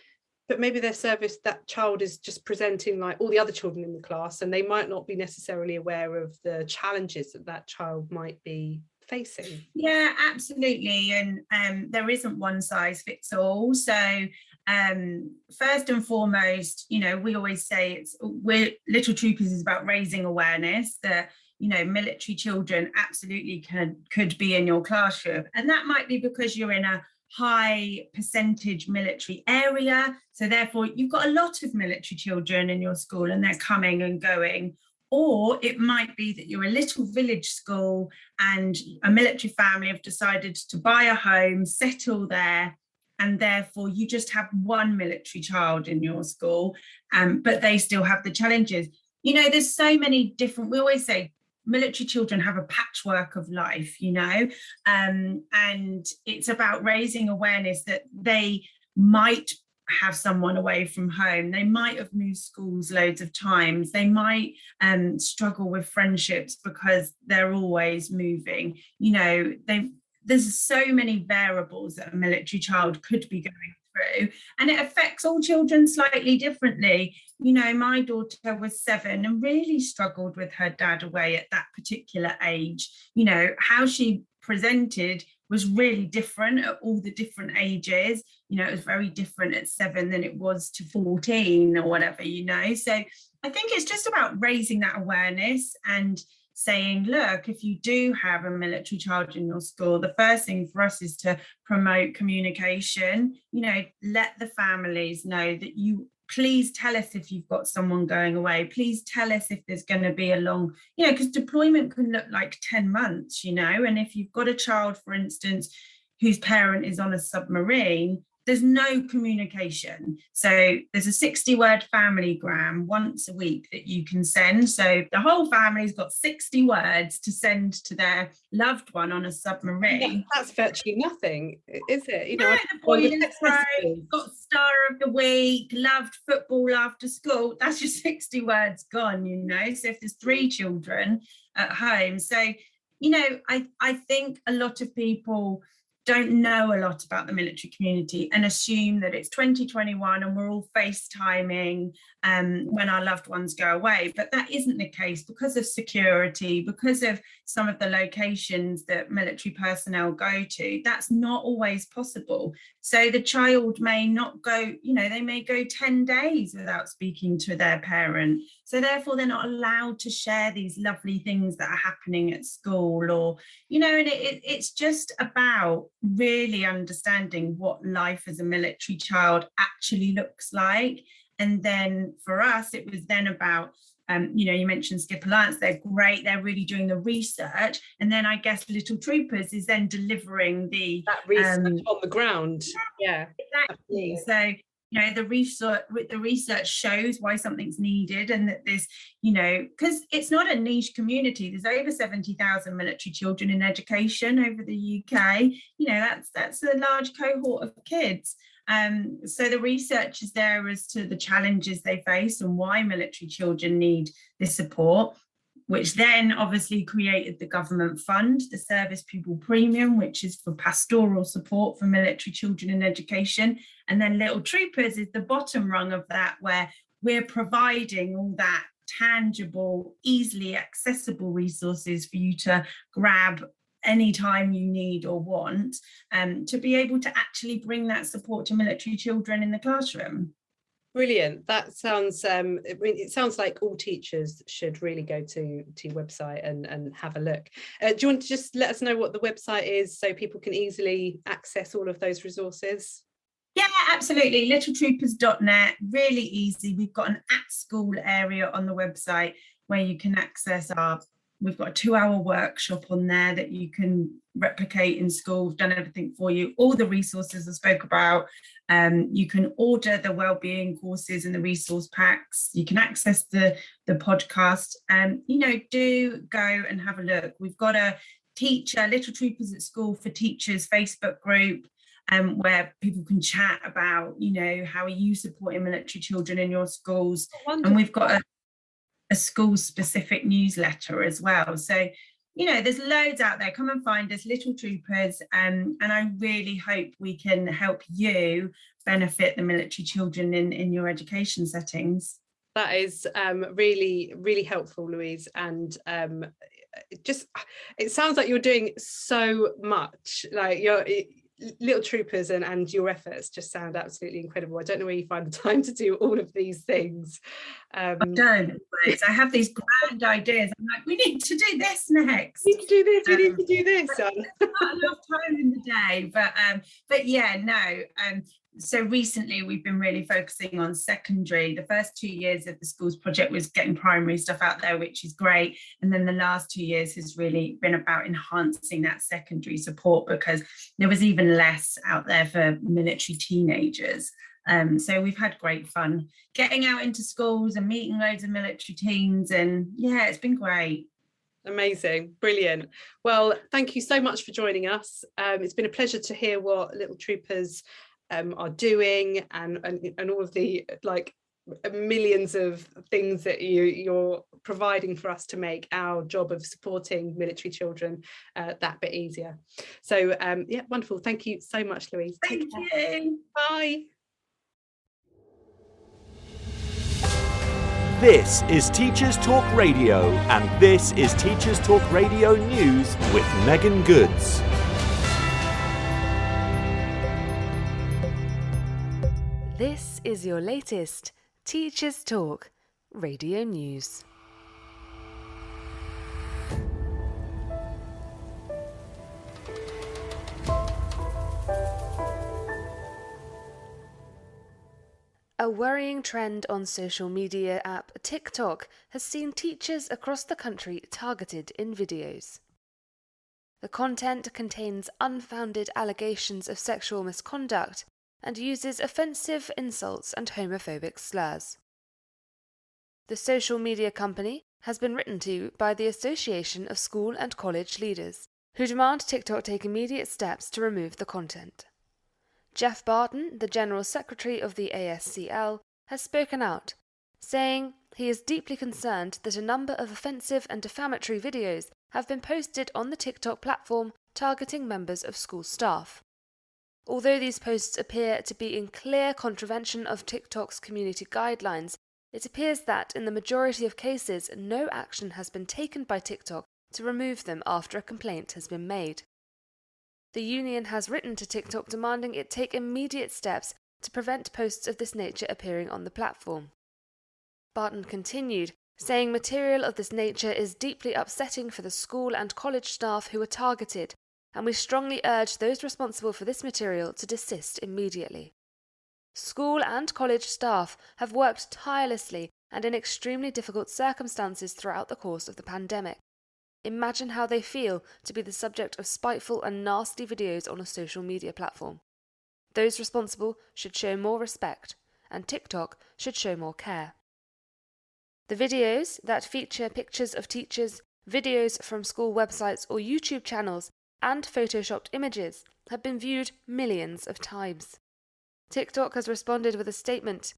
but maybe their service that child is just presenting like all the other children in the class and they might not be necessarily aware of the challenges that that child might be facing. Yeah absolutely and um, there isn't one size fits all so um, first and foremost you know we always say it's we're little troopers is about raising awareness that you know military children absolutely can could be in your classroom and that might be because you're in a high percentage military area. So therefore you've got a lot of military children in your school and they're coming and going. Or it might be that you're a little village school and a military family have decided to buy a home, settle there, and therefore you just have one military child in your school, um, but they still have the challenges. You know, there's so many different, we always say military children have a patchwork of life, you know, um, and it's about raising awareness that they might have someone away from home. They might have moved schools loads of times. They might um, struggle with friendships because they're always moving. You know, they there's so many variables that a military child could be going through and it affects all children slightly differently. You know my daughter was seven and really struggled with her dad away at that particular age. You know how she presented was really different at all the different ages. You know it was very different at seven than it was to 14 or whatever you know? So i think it's just about raising that awareness and saying, look, if you do have a military child in your school, the first thing for us is to promote communication, you know, let the families know that you please tell us if you've got someone going away. Please tell us if there's going to be a long, you know, because deployment can look like 10 months, you know, and if you've got a child, for instance, whose parent is on a submarine, there's no communication. So there's a 60 word family gram once a week that you can send. So the whole family's got 60 words to send to their loved one on a submarine. That's virtually nothing, is it? You know, no, the boy got star of the week, loved football after school. That's your 60 words gone, you know. So if there's three children at home. So, you know, I, I think a lot of people don't know a lot about the military community and assume that it's 2021 and we're all FaceTiming um, when our loved ones go away. But that isn't the case because of security, because of some of the locations that military personnel go to. That's not always possible. So the child may not go, you know, they may go 10 days without speaking to their parent. So therefore, they're not allowed to share these lovely things that are happening at school or, you know, and it, it, it's just about really understanding what life as a military child actually looks like. And then for us, it was then about um, you know, you mentioned SCIP Alliance, they're great, they're really doing the research. And then I guess Little Troopers is then delivering the that research um, on the ground. Yeah. Exactly. So you know the research the research shows why something's needed and that there's you know because it's not a niche community. There's over 70,000 military children in education over the UK you know that's that's a large cohort of kids. Um, so the research is there as to the challenges they face and why military children need this support which then obviously created the government fund, the Service Pupil Premium, which is for pastoral support for military children in education. And then Little Troopers is the bottom rung of that, where we're providing all that tangible, easily accessible resources for you to grab anytime you need or want um, to be able to actually bring that support to military children in the classroom. Brilliant. That sounds. Um, I mean, it sounds like all teachers should really go to to website and and have a look. Uh, do you want to just let us know what the website is so people can easily access all of those resources? Yeah, absolutely. Littletroopers.net. Really easy. We've got an at school area on the website where you can access our We've got a two hour workshop on there that you can replicate in school. We've done everything for you. All the resources I spoke about. Um, you can order the wellbeing courses and the resource packs. You can access the, the podcast. Um, you know, do go and have a look. We've got a teacher, Little Troopers at School for Teachers Facebook group um, where people can chat about, you know, how are you supporting military children in your schools? Wonderful. And we've got a a school specific newsletter as well. So, you know, there's loads out there. Come and find us, Little Troopers. Um, and I really hope we can help you benefit the military children in, in your education settings. That is um, really, really helpful, Louise. And um, just, it sounds like you're doing so much. Like you're, little troopers and, and your efforts just sound absolutely incredible. I don't know where you find the time to do all of these things. Um, I don't. I have these grand ideas. I'm like, we need to do this next. We need to do this. We um, need to do this. not enough time in the day, but um, but yeah, no. Um, so recently we've been really focusing on secondary. The first two years of the schools project was getting primary stuff out there which is great. And then the last two years has really been about enhancing that secondary support because there was even less out there for military teenagers. Um, so we've had great fun getting out into schools and meeting loads of military teams and yeah it's been great. Amazing, brilliant. Well, thank you so much for joining us. Um, it's been a pleasure to hear what Little Troopers um, are doing and, and and all of the like millions of things that you you're providing for us to make our job of supporting military children uh, that bit easier. So um yeah wonderful. Thank you so much louise. Thank you. Bye. This is Teachers Talk Radio, and this is Teachers Talk Radio News with Megan Goods. Is your latest Teachers Talk Radio News. A worrying trend on social media app TikTok has seen teachers across the country targeted in videos. The content contains unfounded allegations of sexual misconduct and uses offensive insults and homophobic slurs. The social media company has been written to by the Association of School and College Leaders, who demand TikTok take immediate steps to remove the content. Geoff Barton, the General Secretary of the ASCL, has spoken out, saying he is deeply concerned that a number of offensive and defamatory videos have been posted on the TikTok platform targeting members of school staff. Although these posts appear to be in clear contravention of TikTok's community guidelines, it appears that in the majority of cases no action has been taken by TikTok to remove them after a complaint has been made. The union has written to TikTok demanding it take immediate steps to prevent posts of this nature appearing on the platform. Barton continued, saying material of this nature is deeply upsetting for the school and college staff who are targeted and we strongly urge those responsible for this material to desist immediately. School and college staff have worked tirelessly and in extremely difficult circumstances throughout the course of the pandemic. Imagine how they feel to be the subject of spiteful and nasty videos on a social media platform. Those responsible should show more respect, and TikTok should show more care. The videos that feature pictures of teachers, videos from school websites or YouTube channels and photoshopped images have been viewed millions of times. TikTok has responded with a statement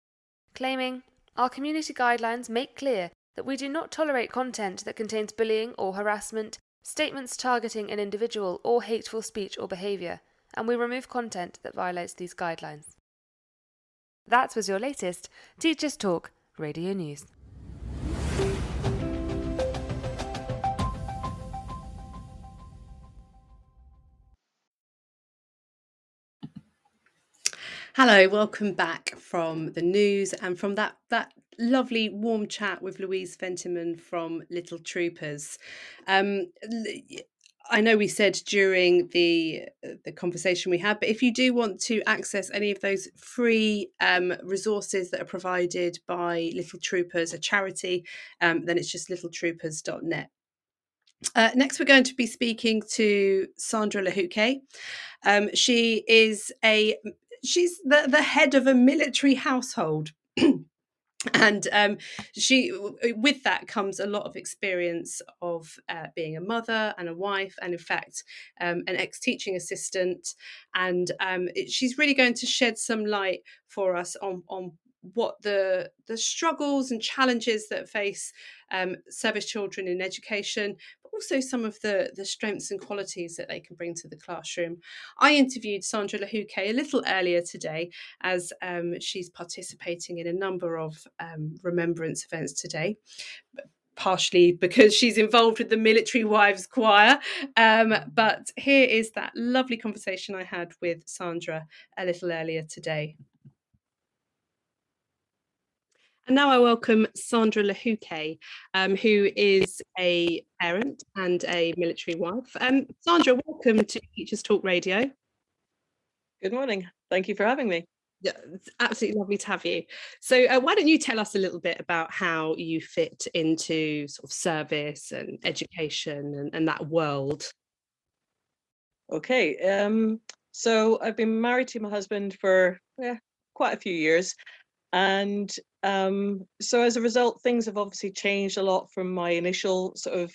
claiming our community guidelines make clear that we do not tolerate content that contains bullying or harassment, statements targeting an individual, or hateful speech or behaviour, and we remove content that violates these guidelines. That was your latest Teachers Talk Radio News. Hello, welcome back from the news and from that that lovely warm chat with Louise Fetigan from Little Troopers. Um, I know we said during the the conversation we had, but if you do want to access any of those free um, resources that are provided by Little Troopers, a charity, um, then it's just littletroopers.net. Uh, next, we're going to be speaking to Sandra Lahuke. Um, she is a she's the, the head of a military household. and um, she with that comes a lot of experience of uh, being a mother and a wife and in fact um, an ex-teaching assistant and um, it, she's really going to shed some light for us on on what the the struggles and challenges that face um, service children in education, but also some of the the strengths and qualities that they can bring to the classroom. I interviewed Sandra Lahuke a little earlier today, as um, she's participating in a number of um, remembrance events today partially because she's involved with the Military Wives Choir. Um, but here is that lovely conversation I had with Sandra a little earlier today. And now I welcome Sandra Lahuke, um, who is a parent and a military wife. Um, Sandra, welcome to Teachers Talk Radio. Good morning. Thank you for having me. Yeah, it's absolutely lovely to have you. So, uh, why don't you tell us a little bit about how you fit into sort of service and education and, and that world? Okay. Um, so, I've been married to my husband for yeah, quite a few years. And um, so as a result, things have obviously changed a lot from my initial sort of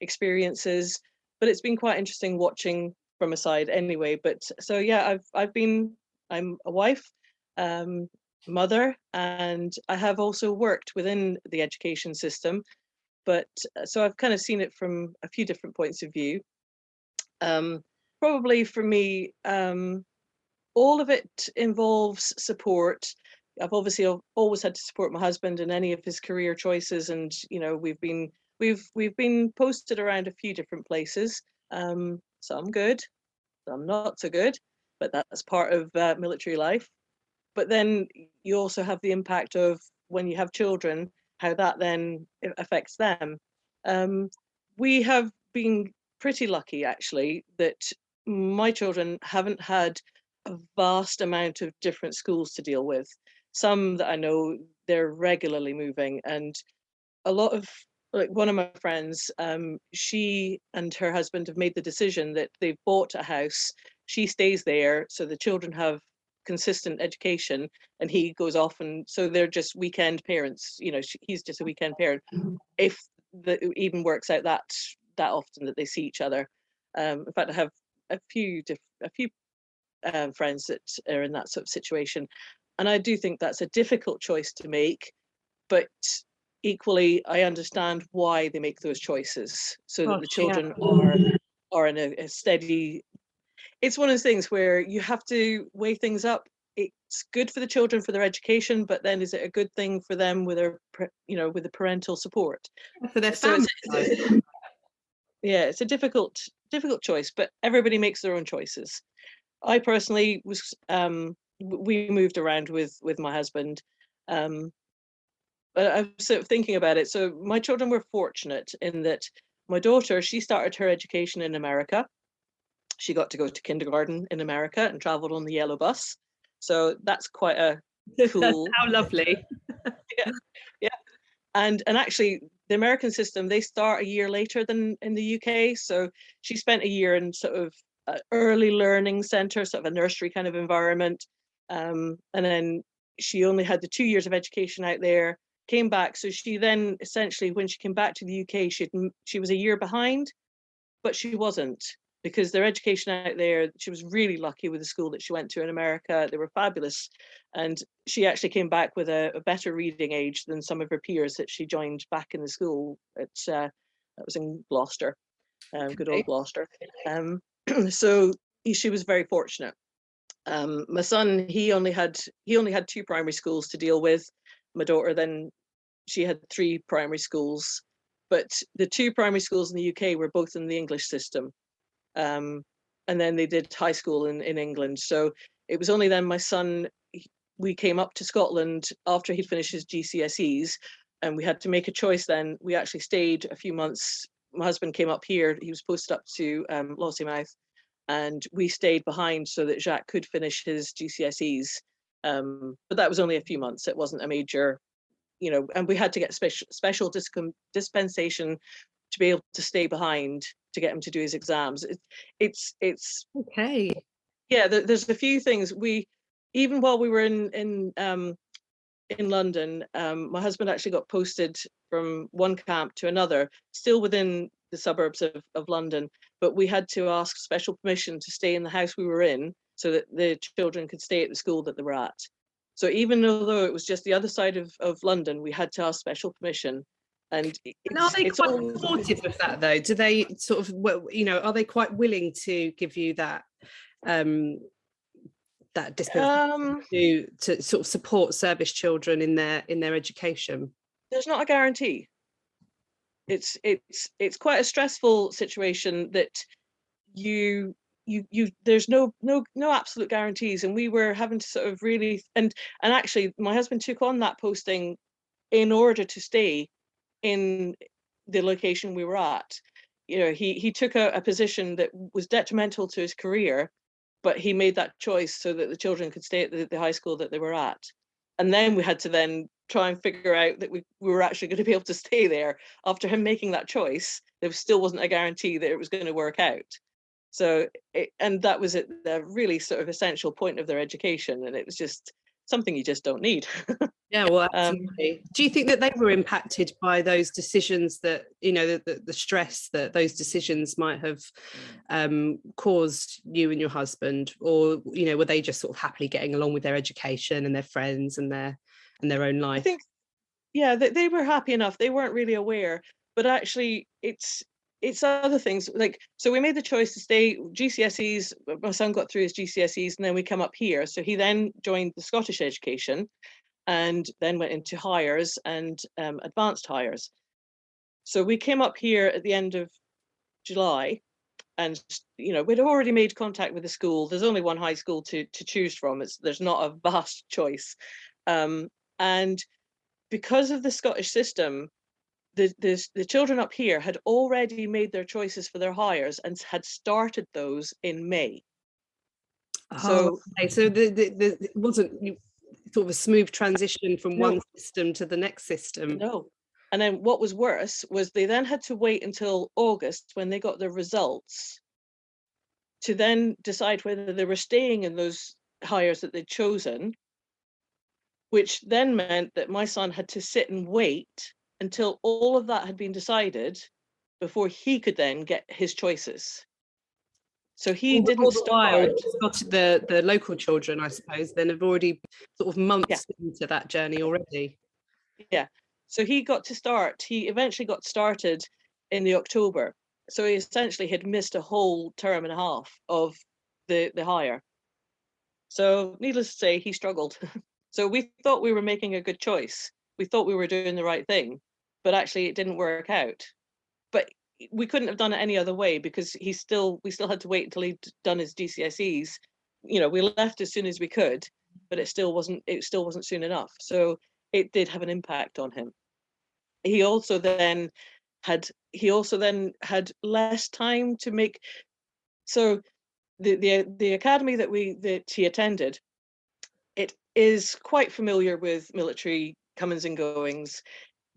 experiences, but it's been quite interesting watching from a side anyway. But so yeah, I've I've been I'm a wife. Um, mother and I have also worked within the education system. But uh, so I've kind of seen it from a few different points of view. Um, probably for me, um, all of it involves support. I've obviously always had to support my husband in any of his career choices, and you know we've been we've we've been posted around a few different places. Um, some good, some not so good, but that's part of uh, military life. But then you also have the impact of when you have children, how that then affects them. Um, we have been pretty lucky actually that my children haven't had a vast amount of different schools to deal with. Some that I know they're regularly moving, and a lot of like one of my friends, um, she and her husband have made the decision that they've bought a house. She stays there, so the children have consistent education, and he goes off, and so they're just weekend parents. You know, she, he's just a weekend parent. Mm-hmm. If the, even works out that that often that they see each other. Um, in fact, I have a few diff- a few um, friends that are in that sort of situation, and I do think that's a difficult choice to make, but equally I understand why they make those choices so that the children yeah. are are in a, a steady. It's one of those things where you have to weigh things up it's good for the children for their education, but then is it a good thing for them with their, you know, with the parental support for their family? So it's, yeah, it's a difficult difficult choice, but everybody makes their own choices. I personally was um, we moved around with with my husband. Um, I'm sort of thinking about it. So my children were fortunate in that my daughter she started her education in America. She got to go to kindergarten in America and traveled on the yellow bus. So that's quite a cool. How lovely. yeah, yeah, and and actually the American system, they start a year later than in the UK. So she spent a year in sort of early learning center, sort of a nursery kind of environment. Um, and then she only had the two years of education out there, came back. So she then essentially, when she came back to the UK, she she was a year behind, but she wasn't because their education out there, she was really lucky with the school that she went to in America. They were fabulous. And she actually came back with a, a better reading age than some of her peers that she joined back in the school at, uh, that was in Gloucester, um, good old Gloucester. Um, so she was very fortunate. Um, my son, he only had he only had two primary schools to deal with. My daughter then she had three primary schools, but the two primary schools in the UK were both in the English system um, and then they did high school in, in England. So it was only then my son, we came up to Scotland after he'd finished his GCSEs and we had to make a choice then. We actually stayed a few months. My husband came up here, he was posted up to um, Lossiemouth and we stayed behind so that Jacques could finish his GCSEs. Um, but that was only a few months. It wasn't a major, you know, and we had to get special special dispensation to be able to stay behind to get him to do his exams. It, it's it's okay. Yeah, there's a few things we even while we were in in um, in London, um, my husband actually got posted from one camp to another, still within the suburbs of, of London, but we had to ask special permission to stay in the house we were in so that the children could stay at the school that they were at. So even though it was just the other side of, of London, we had to ask special permission. And, and are they quite supportive of that though? Do they sort of you know are they quite willing to give you that um that dispensation um, to to sort of support service children in their in their education? There's not a guarantee it's it's it's quite a stressful situation that you you you there's no no no absolute guarantees and we were having to sort of really and and actually my husband took on that posting in order to stay in the location we were at. You know, he he took a, a position that was detrimental to his career, but he made that choice so that the children could stay at the, the high school that they were at. And then we had to then try and figure out that we, we were actually going to be able to stay there after him making that choice there still wasn't a guarantee that it was going to work out so it, and that was at the really sort of essential point of their education and it was just something you just don't need. Yeah, well, Um. Do you think that they were impacted by those decisions that you know the, the, the stress that those decisions might have um, caused you and your husband, or you know, were they just sort of happily getting along with their education and their friends and their and their own life. I think, yeah, they, they were happy enough. They weren't really aware, but actually, it's it's other things like so we made the choice to stay GCSEs. My son got through his GCSEs, and then we come up here. So he then joined the Scottish education, and then went into Highers and um, advanced Highers. So we came up here at the end of July, and you know we'd already made contact with the school. There's only one high school to to choose from. It's there's not a vast choice, um, and because of the Scottish system, the, the the children up here had already made their choices for their Highers and had started those in May. Oh, So okay. so the, the, the it wasn't sort of a smooth transition from No. one system to the next system. no. And then what was worse was they then had to wait until August when they got their results to then decide whether they were staying in those Highers that they'd chosen, which then meant that my son had to sit and wait until all of that had been decided before he could then get his choices. So he the- didn't all the start. Scot- the the local children, I suppose, then have already sort of months into that journey already. Yeah. So he got to start, he eventually got started in the October. So he essentially had missed a whole term and a half of the, the Higher. So needless to say, he struggled. so we thought we were making a good choice. We thought we were doing the right thing, but actually it didn't work out. But we couldn't have done it any other way because he still we still had to wait until he'd done his GCSEs. You know, we left as soon as we could, but it still wasn't it still wasn't soon enough. So it did have an impact on him. He also then had he also then had less time to make so the the the academy that we that he attended is quite familiar with military comings and goings.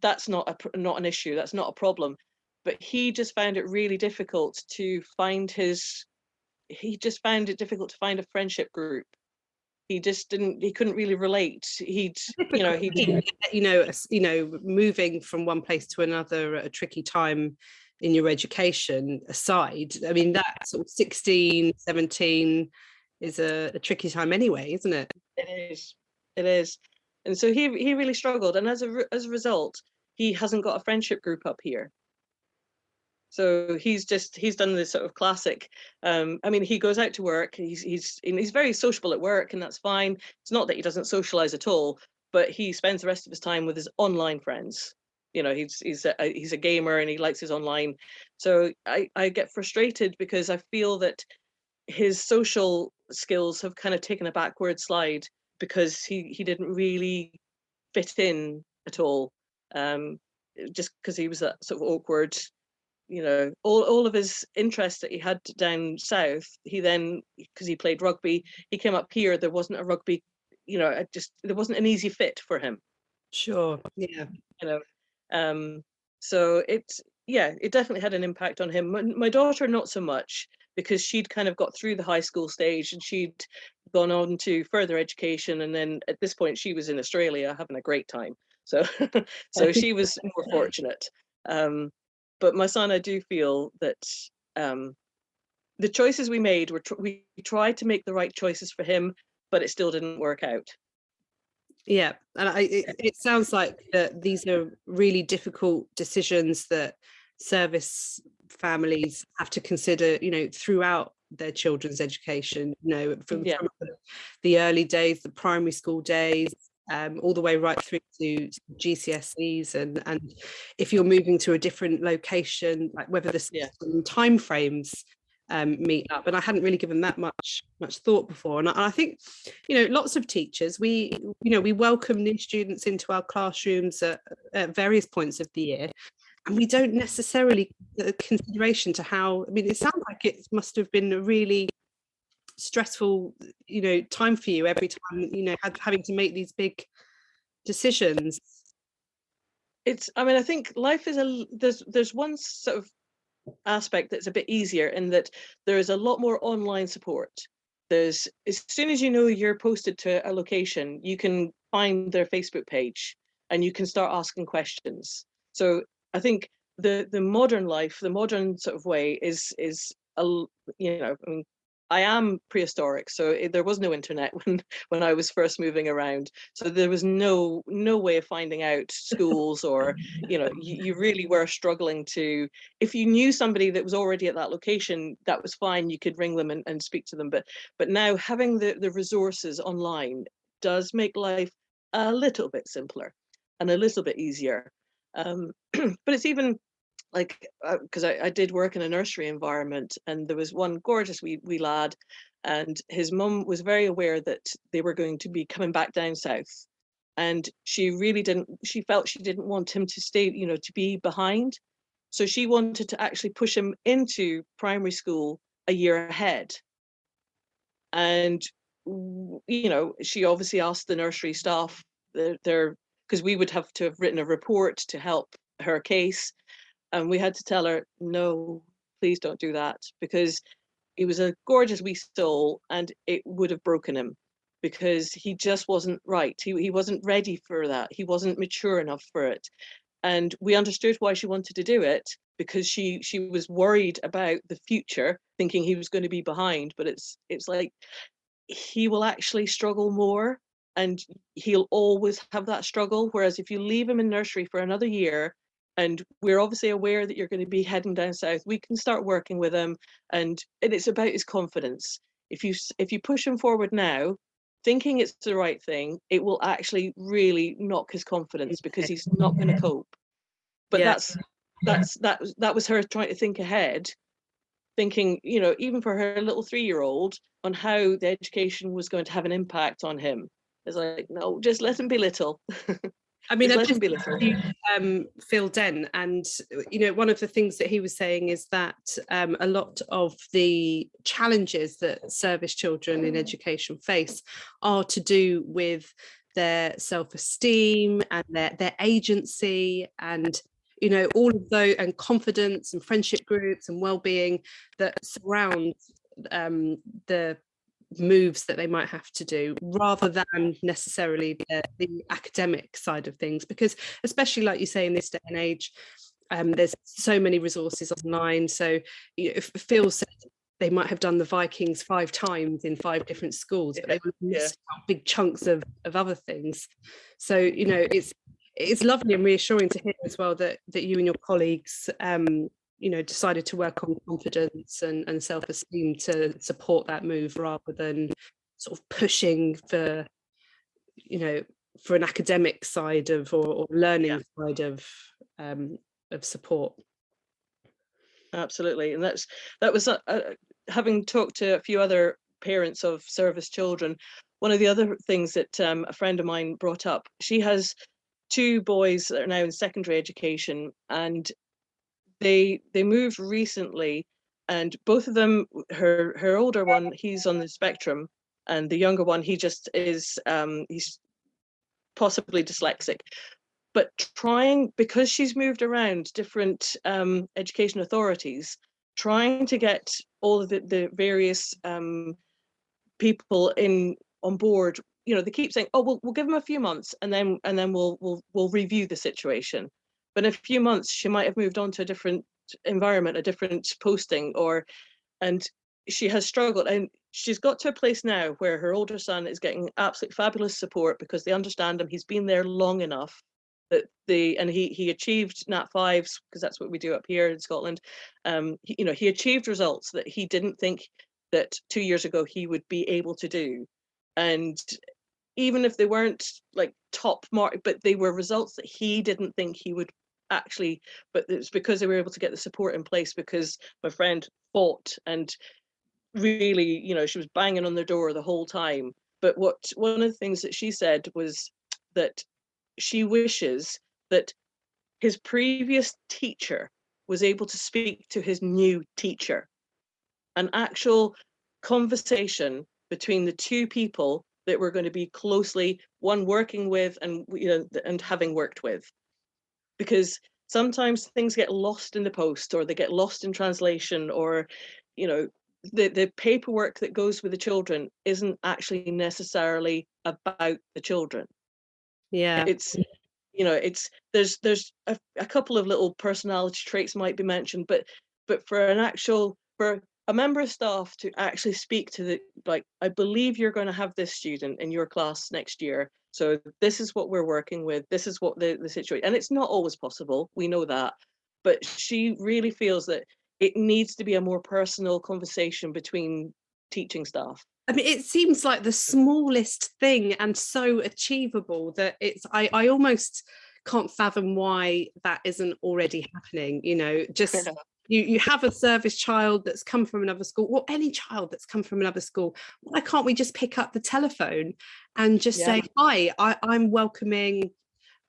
That's not a not an issue that's not a problem but he just found it really difficult to find his he just found it difficult to find a friendship group. He just didn't he couldn't really relate. He'd you know he you know, you know, moving from one place to another at a tricky time in your education aside, I mean, that sort of 16, 17 is a, a tricky time anyway, isn't it? It is. It is. And so he he really struggled, and as a as a result, he hasn't got a friendship group up here. So he's just he's done this sort of classic. Um, I mean, he goes out to work. He's he's he's very sociable at work, and that's fine. It's not that he doesn't socialize at all, but he spends the rest of his time with his online friends. You know, he's he's a, he's a gamer and he likes his online. So I I get frustrated because I feel that his social skills have kind of taken a backward slide because he he didn't really fit in at all um just because he was that sort of awkward you know all, all of his interests that he had down south he then because he played rugby he came up here there wasn't a rugby you know just there wasn't an easy fit for him Sure. Yeah. you know um so it's yeah it definitely had an impact on him my, my daughter not so much because she'd kind of got through the high school stage and she'd gone on to further education and then at this point she was in australia having a great time. So so she was more fortunate. Um but my son i do feel that um the choices we made were tr- we tried to make the right choices for him but it still didn't work out. Yeah, and I, it, it sounds like that these are really difficult decisions that service families have to consider, you know, throughout their children's education, you know, from, Yeah. from the- early days, the primary school days, um, all the way right through to GCSEs, and and if you're moving to a different location, like whether the Yeah. system timeframes um, meet up. And I hadn't really given that much much thought before. And I, and I think, you know, lots of teachers, we, you know, we welcome new students into our classrooms at, at various points of the year. And we don't necessarily uh, consideration to how. I mean, it sounds like it must have been a really stressful, you know, time for you every time. You know, having to make these big decisions. it's i mean i think life is a there's there's one sort of aspect that's a bit easier in that there is a lot more online support there's as soon as you know you're posted to a location, you can find their Facebook page and you can start asking questions. So I think the the modern life, the modern sort of way is is a you know I mean I am prehistoric, so it, there was no internet when when I was first moving around. So there was no no way of finding out schools or you know you, you really were struggling to. If you knew somebody that was already at that location, that was fine. You could ring them and, and speak to them. But but now having the the resources online does make life a little bit simpler and a little bit easier. Um, but it's even like because uh, I, I did work in a nursery environment and there was one gorgeous wee, wee lad and his mum was very aware that they were going to be coming back down south and she really didn't she felt she didn't want him to stay you know to be behind. So she wanted to actually push him into primary school a year ahead. And you know she obviously asked the nursery staff there because we would have to have written a report to help her case and we had to tell her no please don't do that because he was a gorgeous wee soul and it would have broken him because he just wasn't right. He, he wasn't ready for that. He wasn't mature enough for it and we understood why she wanted to do it because she she was worried about the future thinking he was going to be behind but it's it's like he will actually struggle more and he'll always have that struggle whereas if you leave him in nursery for another year and we're obviously aware that you're going to be heading down south we can start working with him and, and it's about his confidence. If you if you push him forward now thinking it's the right thing it will actually really knock his confidence because he's not going to cope. But yeah. that's that's that that was her trying to think ahead thinking you know even for her little three year old on how the education was going to have an impact on him it's like no just let them be little I mean, I just be little. um, Phil Dent, and you know, one of the things that he was saying is that um, a lot of the challenges that service children in education face are to do with their self-esteem and their their agency and you know all of those and confidence and friendship groups and well-being that surround um, the moves that they might have to do rather than necessarily the, the academic side of things because especially like you say in this day and age um, there's so many resources online so you know, if Phil said they might have done the Vikings five times in five different schools, but they would miss yeah. big chunks of, of other things. So, you know, it's it's lovely and reassuring to hear as well that that you and your colleagues um, you know decided to work on confidence and, and self-esteem to support that move rather than sort of pushing for you know for an academic side of or, or learning yeah. side of um, of support absolutely and that's that was uh, uh, having talked to a few other parents of service children one of the other things that um, a friend of mine brought up she has two boys that are now in secondary education and they they moved recently and both of them her her older one he's on the spectrum and the younger one he just is um he's possibly dyslexic. But trying because she's moved around different um, education authorities trying to get all of the, the various um, people in on board you know they keep saying oh we'll, we'll give them a few months and then and then we'll we'll we'll review the situation but in a few months she might have moved on to a different environment a different posting or and she has struggled and she's got to a place now where her older son is getting absolute fabulous support because they understand him he's been there long enough that the and he he achieved nat fives because that's what we do up here in scotland um he, you know he achieved results that he didn't think that two years ago he would be able to do. And even if they weren't like top mark but they were results that he didn't think he would actually but it's because they were able to get the support in place because my friend fought and really you know she was banging on the door the whole time. But what one of the things that she said was that she wishes that his previous teacher was able to speak to his new teacher. An actual conversation between the two people that we're going to be closely one working with and you know and having worked with because sometimes things get lost in the post or they get lost in translation or you know the the paperwork that goes with the children isn't actually necessarily about the children Yeah. it's you know it's there's there's a, a couple of little personality traits might be mentioned but but for an actual for a member of staff to actually speak to the like i believe you're going to have this student in your class next year so this is what we're working with this is what the, the situation and it's not always possible we know that but she really feels that it needs to be a more personal conversation between teaching staff I mean, it seems like the smallest thing and so achievable that it's, I, I almost can't fathom why that isn't already happening. You know, just you, you have a service child that's come from another school, or any child that's come from another school. Why can't we just pick up the telephone and just Yeah. say, Hi, I, I'm welcoming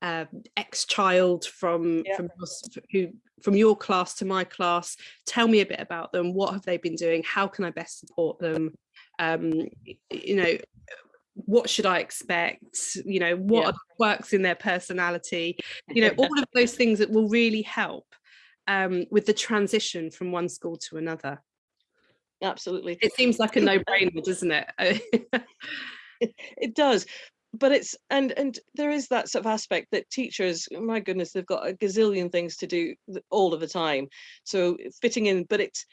um, X child from Yeah. from your who from your class to my class. Tell me a bit about them. What have they been doing? How can I best support them? Um, you know, what should I expect? You know, what Yeah. are the quirks in their personality? You know, all of those things that will really help um, with the transition from one school to another. absolutely It seems like a no-brainer, doesn't it? it does but it's and and there is that sort of aspect that teachers my goodness they've got a gazillion things to do all of the time so fitting in but it's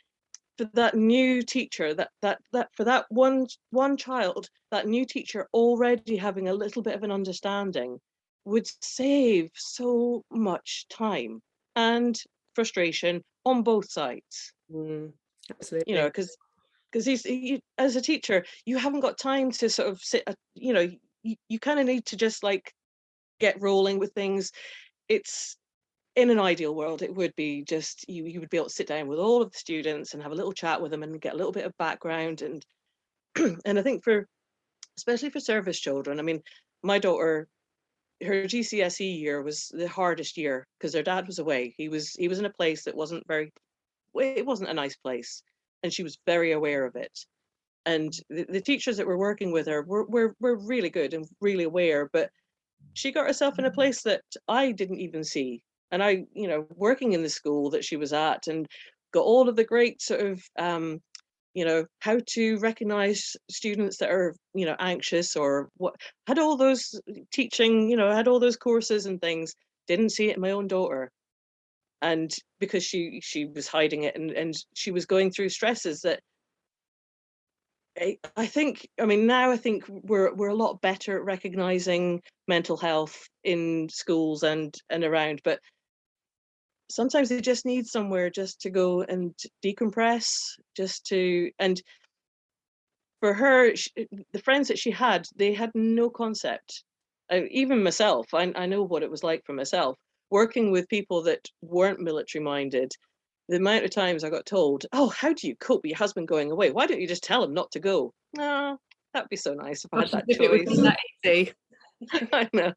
for that new teacher that that that for that one one child that new teacher already having a little bit of an understanding would save so much time and frustration on both sides Mm, absolutely. you know because because he's as a teacher you haven't got time to sort of sit you know you, you kind of need to just like get rolling with things it's in an ideal world it would be just you you would be able to sit down with all of the students and have a little chat with them and get a little bit of background and and i think for especially for service children i mean my daughter her GCSE year was the hardest year because her dad was away. He was he was in a place that wasn't very it wasn't a nice place and she was very aware of it. And the, the teachers that were working with her were, were were really good and really aware but she got herself in a place that i didn't even see. And i you know working in the school that she was at and got all of the great sort of um you know how to recognize students that are you know anxious or what had all those uh, teaching you know had all those courses and things didn't see it in my own daughter. And because she she was hiding it and and she was going through stresses that I, I think I mean now I think we're we're a lot better at recognizing mental health in schools and and around but sometimes they just need somewhere just to go and decompress just to and for her sh the friends that she had they had no concept uh, even myself I, I know what it was like for myself working with people that weren't military minded the amount of times I got told, "Oh, how do you cope with your husband going away? Why don't you just tell him not to go?" No, that'd be so nice if I had that if it was choice. that easy. I know,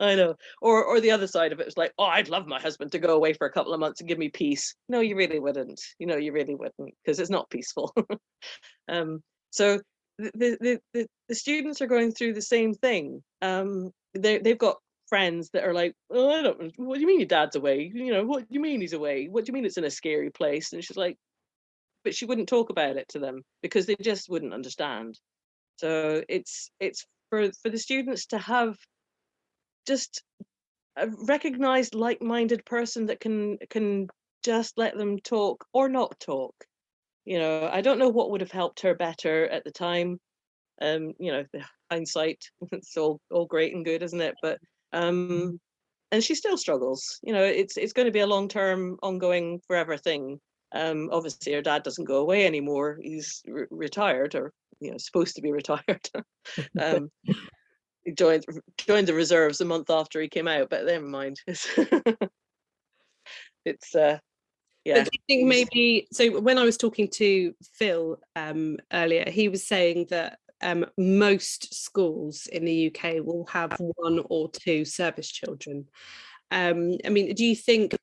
I know. Or, or the other side of it was like, "Oh, I'd love my husband to go away for a couple of months and give me peace." No, you really wouldn't. You know, you really wouldn't because it's not peaceful. um, so the, the the the the students are going through the same thing. Um, they they've got friends that are like, oh, I don't. What do you mean your dad's away? You know, what do you mean he's away? What do you mean it's in a scary place? And she's like, but she wouldn't talk about it to them because they just wouldn't understand. So it's it's for for the students to have just a recognized like-minded person that can can just let them talk or not talk. You know, I don't know what would have helped her better at the time. Um, you know, the hindsight, it's all all great and good, isn't it? But um and she still struggles. You know, it's it's going to be a long-term, ongoing, forever thing. Um, obviously, her dad doesn't go away anymore. He's re- retired, or you know, supposed to be retired. um, he joined joined the reserves a month after he came out, but never mind. It's, it's uh, yeah. But do you think maybe so when I was talking to Phil um, earlier, he was saying that um, most schools in the UK will have one or two service children. Um, I mean, do you think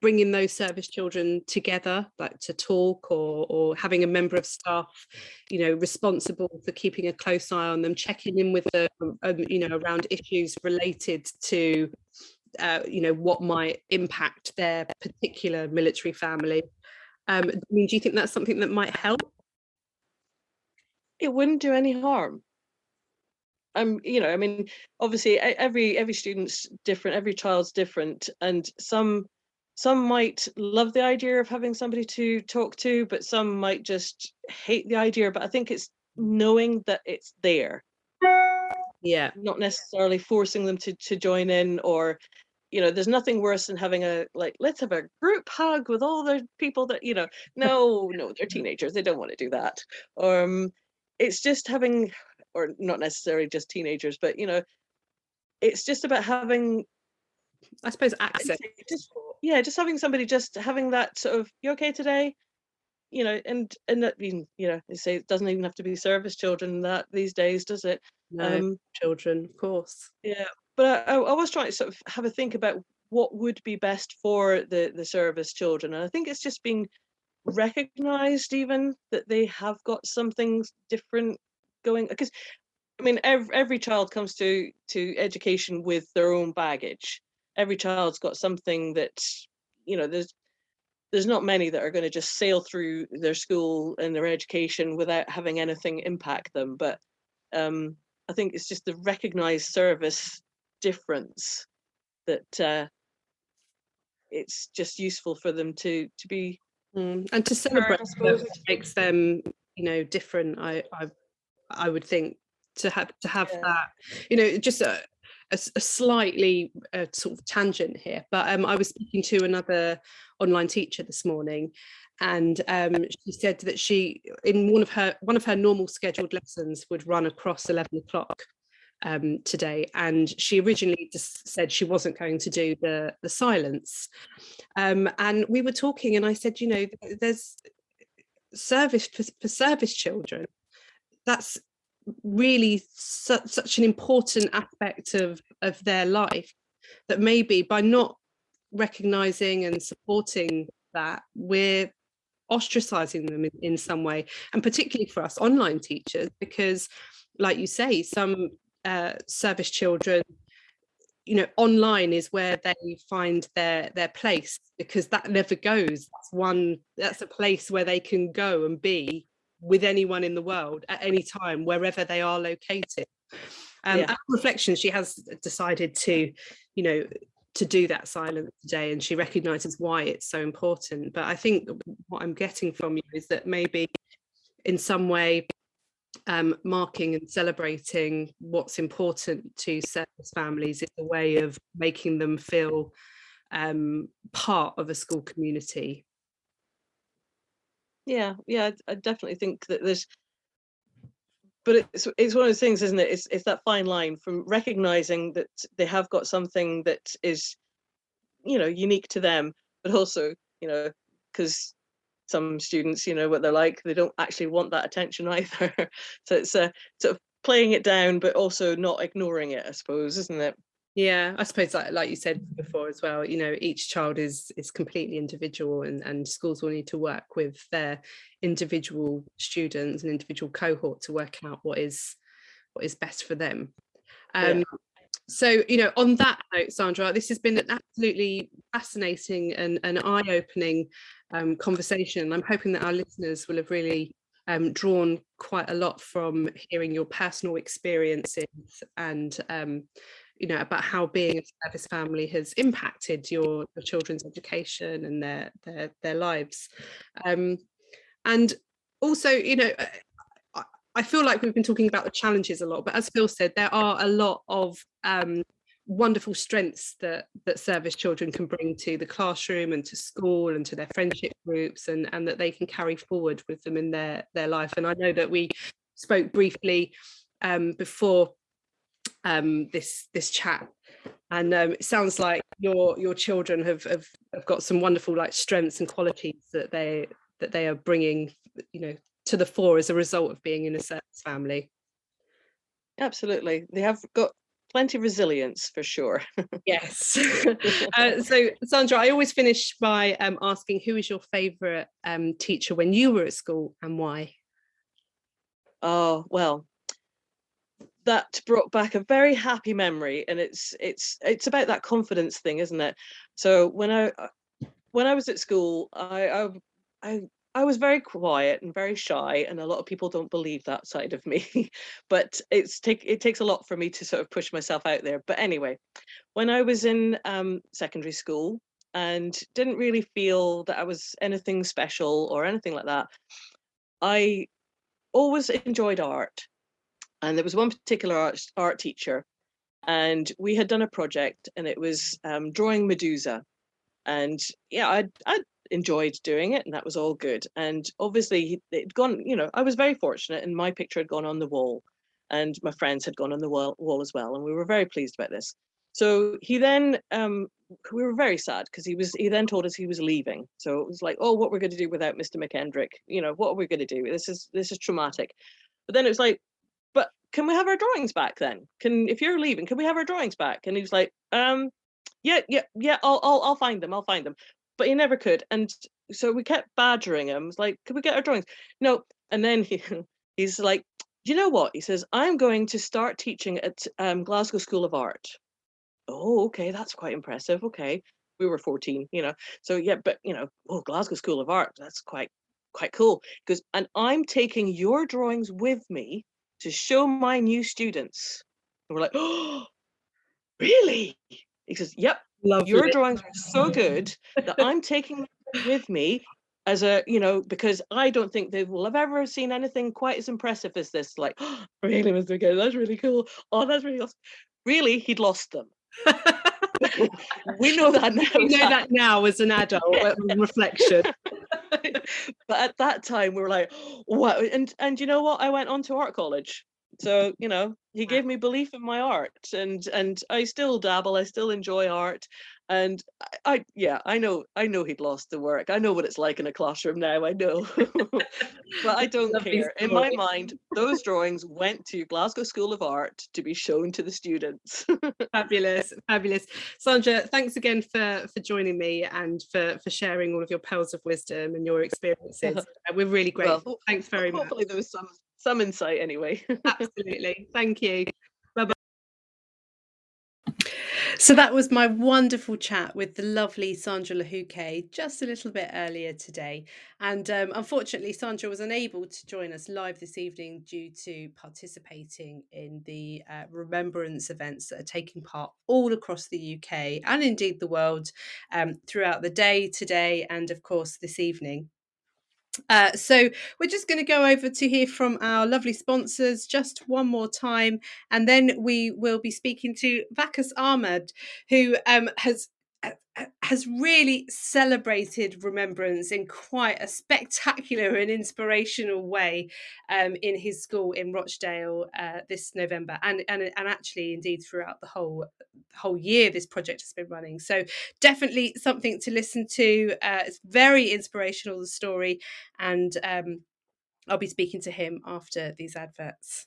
bringing those service children together, like to talk, or or having a member of staff, you know, responsible for keeping a close eye on them, checking in with them, um, you know, around issues related to uh, you know what might impact their particular military family. Um, I mean, do you think that's something that might help? it wouldn't do any harm. I'm, you know, I mean, obviously every every student's different, every child's different, and some some might love the idea of having somebody to talk to, but some might just hate the idea. But I think it's knowing that it's there. Yeah. Not necessarily forcing them to to join in or you know, there's nothing worse than having a like, let's have a group hug with all the people that, you know, no, no, they're teenagers. They don't want to do that. Um, it's just having, or not necessarily just teenagers, but you know, it's just about having I suppose access. Just, yeah, just having somebody just having that sort of, you okay today? You know, and and that mean, you know, they say it doesn't even have to be service children that these days, does it? No, um, children, of course. Yeah, but I, I was trying to sort of have a think about what would be best for the the service children, and I think it's just being recognized even that they have got something different going because I mean every, every child comes to to education with their own baggage every child's got something that you know there's there's not many that are going to just sail through their school and their education without having anything impact them but um, i think it's just the recognized service difference that uh, it's just useful for them to to be mm. and to celebrate makes them you know different i i i would think to have to have yeah. that you know just uh, a, a slightly uh, sort of tangent here, but um, I was speaking to another online teacher this morning, and um, she said that she, in one of her one of her normal scheduled lessons, would run across eleven o'clock um, today, and she originally just said she wasn't going to do the the silence, um, and we were talking, and I said, you know, there's service for, for service children. That's really su- such an important aspect of of their life that maybe by not recognizing and supporting that we're ostracizing them in, in some way and particularly for us online teachers because like you say some uh, service children you know online is where they find their their place because that never goes. That's one that's a place where they can go and be with anyone in the world at any time, wherever they are located. Um, yeah. reflection, she has decided to, you know, to do that silence today, and she recognises why it's so important. But I think what I'm getting from you is that maybe, in some way, um, marking and celebrating what's important to service families is a way of making them feel um, part of a school community yeah yeah I, definitely think that there's but it's it's one of those things isn't it? It's, it's that fine line from recognizing that they have got something that is you know unique to them but also you know because some students you know what they're like they don't actually want that attention either. So it's a uh, sort of playing it down but also not ignoring it i suppose isn't it yeah i suppose like, like you said before as well you know each child is is completely individual and and schools will need to work with their individual students and individual cohort to work out what is what is best for them um yeah. so you know on that note sandra this has been an absolutely fascinating and an eye-opening um, conversation i'm hoping that our listeners will have really um, drawn quite a lot from hearing your personal experiences and um, you know about how being a service family has impacted your, your children's education and their their their lives. Um, and also you know I, I feel like we've been talking about the challenges a lot but as phil said there are a lot of um, wonderful strengths that that service children can bring to the classroom and to school and to their friendship groups and and that they can carry forward with them in their their life. And i know that we spoke briefly um, before um, this this chat. And um, it sounds like your your children have, have have got some wonderful like strengths and qualities that they that they are bringing you know to the fore as a result of being in a service family. Absolutely. They have got plenty of resilience for sure. Yes. Uh, so sandra i always finish by um, asking who is your favorite um, teacher when you were at school and why? Oh well that brought back a very happy memory and it's it's it's about that confidence thing isn't it so when i uh, when i was at school i i i, I was very quiet and very shy, and a lot of people don't believe that side of me. but it's take it takes a lot for me to sort of push myself out there. But anyway, when I was in um, secondary school and didn't really feel that I was anything special or anything like that, I always enjoyed art. And there was one particular art, art teacher, and we had done a project, and it was um, drawing Medusa. And yeah, I I enjoyed doing it, and that was all good. And obviously, it'd gone. You know, I was very fortunate, and my picture had gone on the wall, and my friends had gone on the wall, wall as well, and we were very pleased about this. So he then um, we were very sad because he was he then told us he was leaving so it was like oh what we're going to do without mr mckendrick you know what are we going to do this is this is traumatic but then it was like can we have our drawings back then can if you're leaving can we have our drawings back and he was like um yeah yeah yeah i'll i'll, I'll find them i'll find them but he never could and so we kept badgering him it's like can we get our drawings no and then he he's like you know what he says i'm going to start teaching at um, glasgow school of art oh, okay, that's quite impressive. Okay. We were 14, you know. So yeah, but you know, oh, Glasgow School of Art, that's quite quite cool. Because and I'm taking your drawings with me to show my new students. And we're like, oh, really? He says, Yep, Love your it. drawings are so good that I'm taking them with me as a you know because i don't think they will have ever seen anything quite as impressive as this like oh, really mr okay that's really cool oh that's really awesome really he'd lost them we know that now. We know that now as an adult reflection. But at that time we were like, what and and you know what? I went on to art college. So, you know, he gave me belief in my art and and I still dabble, I still enjoy art and I, I, yeah i know i know he'd lost the work. I know what it's like in a classroom now i know. But i don't care. In my mind those drawings went to glasgow school of art to be shown to the students. Fabulous fabulous. Sandra thanks again for for joining me and for for sharing all of your pearls of wisdom and your experiences. Uh, we're really grateful. well, thanks very hopefully much. hopefully there was some some insight anyway. Absolutely. Thank you so that was my wonderful chat with the lovely Sandra Lahuke just a little bit earlier today. And um, unfortunately, Sandra was unable to join us live this evening due to participating in the uh, remembrance events that are taking part all across the UK and indeed the world um, throughout the day today and, of course, this evening. Uh, so we're just going to go over to hear from our lovely sponsors just one more time, and then we will be speaking to Vakas Ahmed, who um, has has really celebrated remembrance in quite a spectacular and inspirational way um, in his school in Rochdale uh, this November, and, and and actually indeed throughout the whole whole year this project has been running. So definitely something to listen to. Uh, it's very inspirational the story, and um, I'll be speaking to him after these adverts.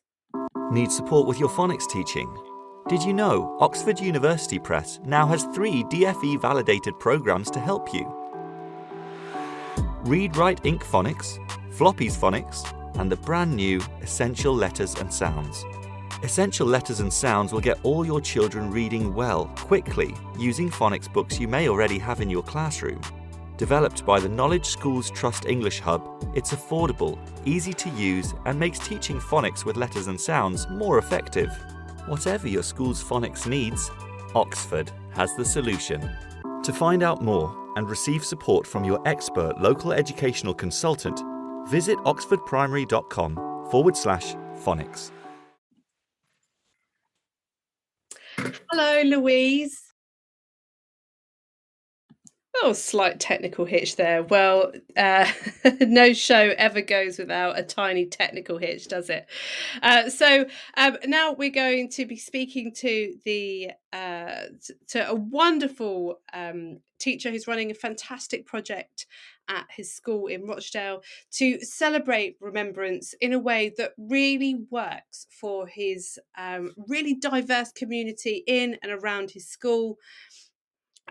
Need support with your phonics teaching? Did you know Oxford University Press now has three DFE validated programs to help you? Read Write Inc. Phonics, Floppy's Phonics, and the brand new Essential Letters and Sounds. Essential Letters and Sounds will get all your children reading well, quickly, using phonics books you may already have in your classroom. Developed by the Knowledge Schools Trust English Hub, it's affordable, easy to use, and makes teaching phonics with letters and sounds more effective. Whatever your school's phonics needs, Oxford has the solution. To find out more and receive support from your expert local educational consultant, visit oxfordprimary.com forward slash phonics. Hello, Louise. Oh, slight technical hitch there. Well, uh, no show ever goes without a tiny technical hitch, does it? Uh, so um, now we're going to be speaking to the uh, to a wonderful um, teacher who's running a fantastic project at his school in Rochdale to celebrate remembrance in a way that really works for his um, really diverse community in and around his school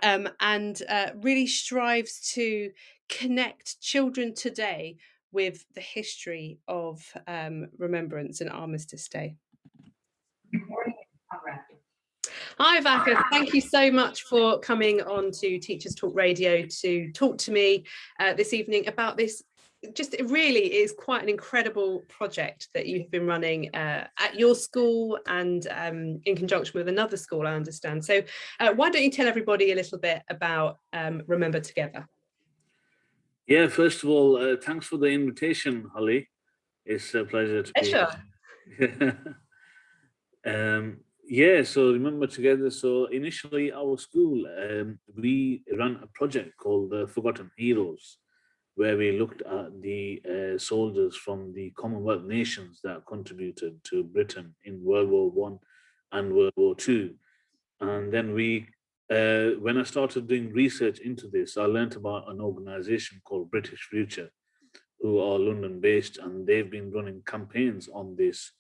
um, and uh, really strives to connect children today with the history of um, Remembrance and Armistice Day. Hi, Vaka. Thank you so much for coming on to Teachers Talk Radio to talk to me uh, this evening about this just it really is quite an incredible project that you've been running uh, at your school and um, in conjunction with another school, I understand. So, uh, why don't you tell everybody a little bit about um, Remember Together? Yeah, first of all, uh, thanks for the invitation, Holly. It's a pleasure to be here. um, yeah, so remember together. So initially, our school um, we ran a project called the Forgotten Heroes, where we looked at the uh, soldiers from the Commonwealth nations that contributed to Britain in World War One and World War Two, and then we. Uh, when I started doing research into this, I learned about an organization called British Future, who are London based, and they've been running campaigns on this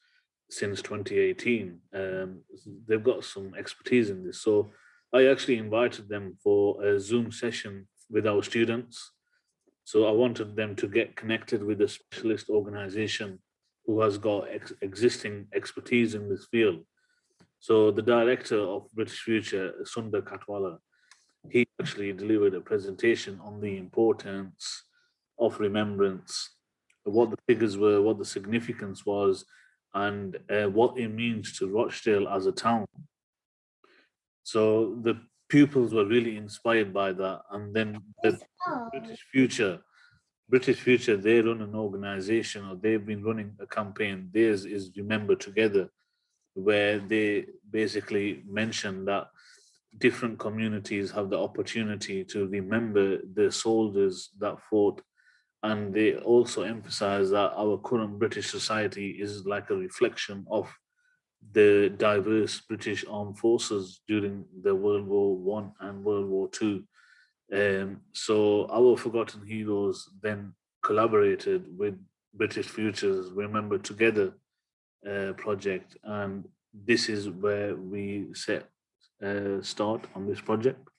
since 2018. Um, they've got some expertise in this. So I actually invited them for a Zoom session with our students. So I wanted them to get connected with a specialist organization who has got ex- existing expertise in this field. So the director of British Future, Sunder Katwala, he actually delivered a presentation on the importance of remembrance, what the figures were, what the significance was, and uh, what it means to Rochdale as a town. So the pupils were really inspired by that. And then the British Future, British Future, they run an organization or they've been running a campaign. Theirs is Remember Together, where they basically mention that different communities have the opportunity to remember the soldiers that fought and they also emphasize that our current British society is like a reflection of the diverse British armed forces during the World War One and World War Two. Um, so our Forgotten Heroes then collaborated with British Futures Remember Together uh, project, and this is where we set uh, start on this project.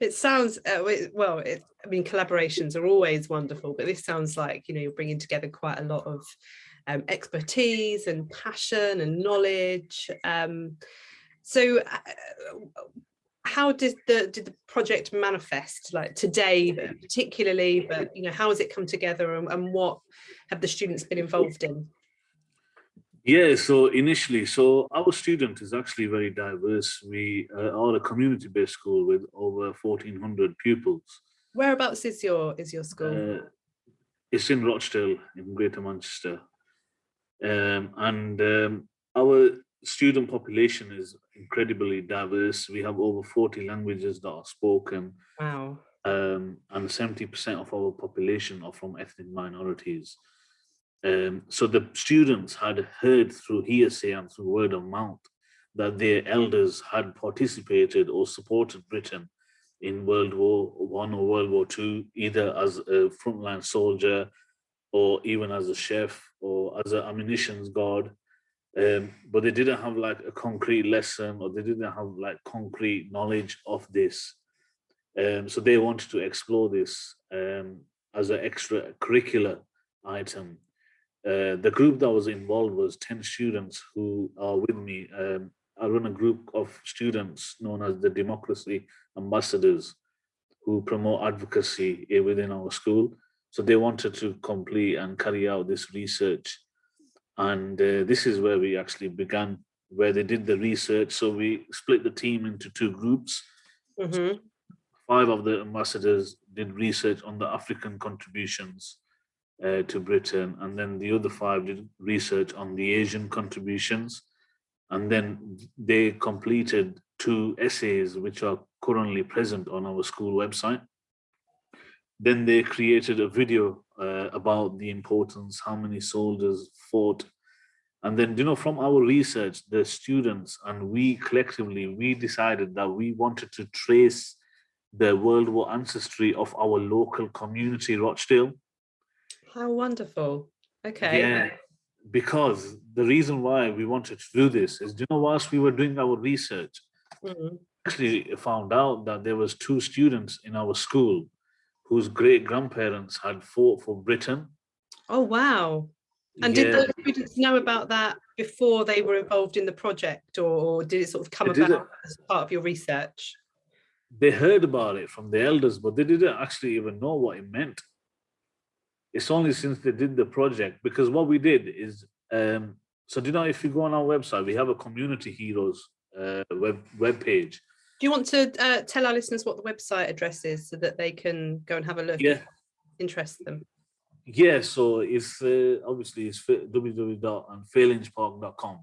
It sounds uh, well. It, I mean, collaborations are always wonderful, but this sounds like you know you're bringing together quite a lot of um, expertise and passion and knowledge. Um, so, uh, how did the did the project manifest like today, particularly? But you know, how has it come together, and, and what have the students been involved in? Yeah, so initially, so our student is actually very diverse. We uh, are a community-based school with over 1,400 pupils. Whereabouts is your is your school? Uh, it's in Rochdale, in Greater Manchester, um, and um, our student population is incredibly diverse. We have over 40 languages that are spoken, wow. um, and 70% of our population are from ethnic minorities. Um, so the students had heard through hearsay and through word of mouth that their elders had participated or supported Britain in World War One or World War Two, either as a frontline soldier or even as a chef or as an ammunitions guard. Um, but they didn't have like a concrete lesson or they didn't have like concrete knowledge of this. Um, so they wanted to explore this um, as an extra curricular item. Uh, the group that was involved was 10 students who are with me. Um, I run a group of students known as the Democracy Ambassadors who promote advocacy within our school. So they wanted to complete and carry out this research. And uh, this is where we actually began, where they did the research. So we split the team into two groups. Mhm. Five of the ambassadors did research on the African contributions uh, to Britain, and then the other five did research on the Asian contributions. And then they completed two essays, which are currently present on our school website. Then they created a video uh, about the importance, how many soldiers fought. And then, you know, from our research, the students and we collectively, we decided that we wanted to trace the World War ancestry of our local community, Rochdale. How wonderful. Okay. Yeah, because the reason why we wanted to do this is, you know, whilst we were doing our research, Mhm. actually found out that there was two students in our school whose great grandparents had fought for Britain. Oh wow. And did Yeah, those students know about that before they were involved in the project, or, did it sort of come about as part of your research? they heard about it from the elders, but they didn't actually even know what it meant. It's only since they did the project because what we did is um, so do you know if you go on our website we have a community heroes uh, web web page. Do you want to uh, tell our listeners what the website address is so that they can go and have a look? Yeah. interest them. Yeah, so it's uh, obviously it's www.falingepark.com.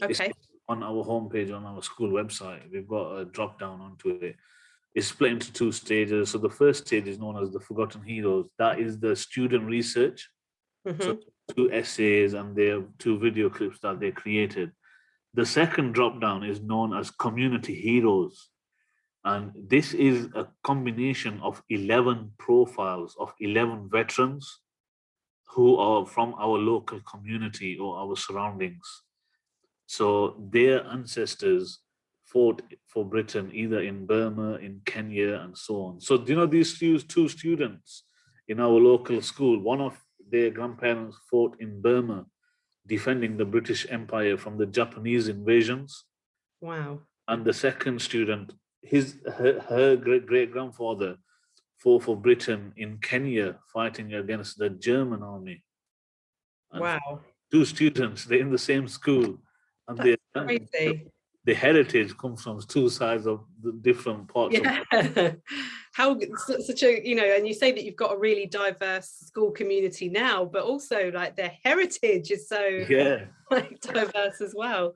It's Okay. on our homepage on our school website. We've got a drop down onto it. It's split into two stages. So the first stage is known as the Forgotten Heroes. That is the student research, Mhm. two essays and their two video clips that they created. The second drop down is known as Community Heroes. And this is a combination of 11 profiles of 11 veterans who are from our local community or our surroundings. So their ancestors fought for Britain either in Burma, in Kenya, and so on. So, you know, these two, students in our local school, one of their grandparents fought in Burma, defending the British Empire from the Japanese invasions. Wow. And the second student, his her, her great great grandfather fought for Britain in Kenya, fighting against the German army. And Wow. two students, they're in the same school, and That's their Crazy. The heritage comes from two sides of the different parts of Yeah. How such a you know, and you say that you've got a really diverse school community now, but also like their heritage is so yeah like diverse as well.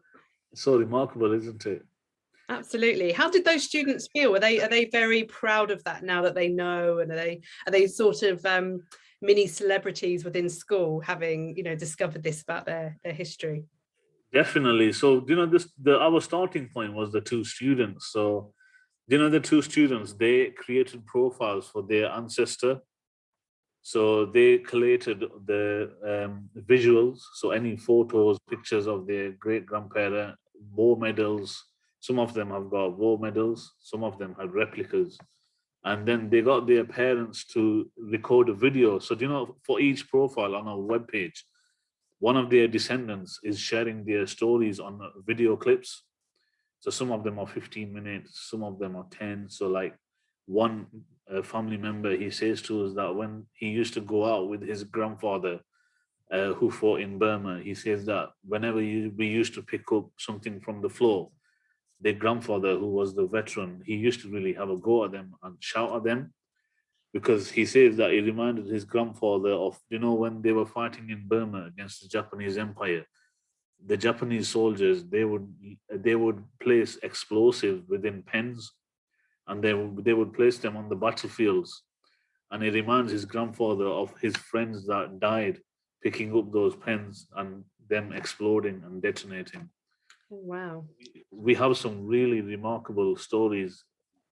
so remarkable isn't it Absolutely. How did those students feel? Are they are they very proud of that now that they know, and are they are they sort of um, mini celebrities within school, having you know discovered this about their their history? Definitely. So you know this the our starting point was the two students. So you know the two students they created profiles for their ancestor. So they collated the um, visuals. So any photos pictures of their great grandparent war medals. Some of them have got war medals. Some of them had replicas. And then they got their parents to record a video. So you know for each profile on our webpage one of their descendants is sharing their stories on uh, video clips. So some of them are 15 minutes, some of them are 10. So like one uh, family member, he says to us that when he used to go out with his grandfather uh, who fought in Burma, he says that whenever you, we used to pick up something from the floor, their grandfather, who was the veteran, he used to really have a go at them and shout at them because he says that he reminded his grandfather of you know when they were fighting in Burma against the Japanese Empire, the Japanese soldiers they would they would place explosives within pens, and they would, they would place them on the battlefields, and he reminds his grandfather of his friends that died picking up those pens and them exploding and detonating wow. we have some really remarkable stories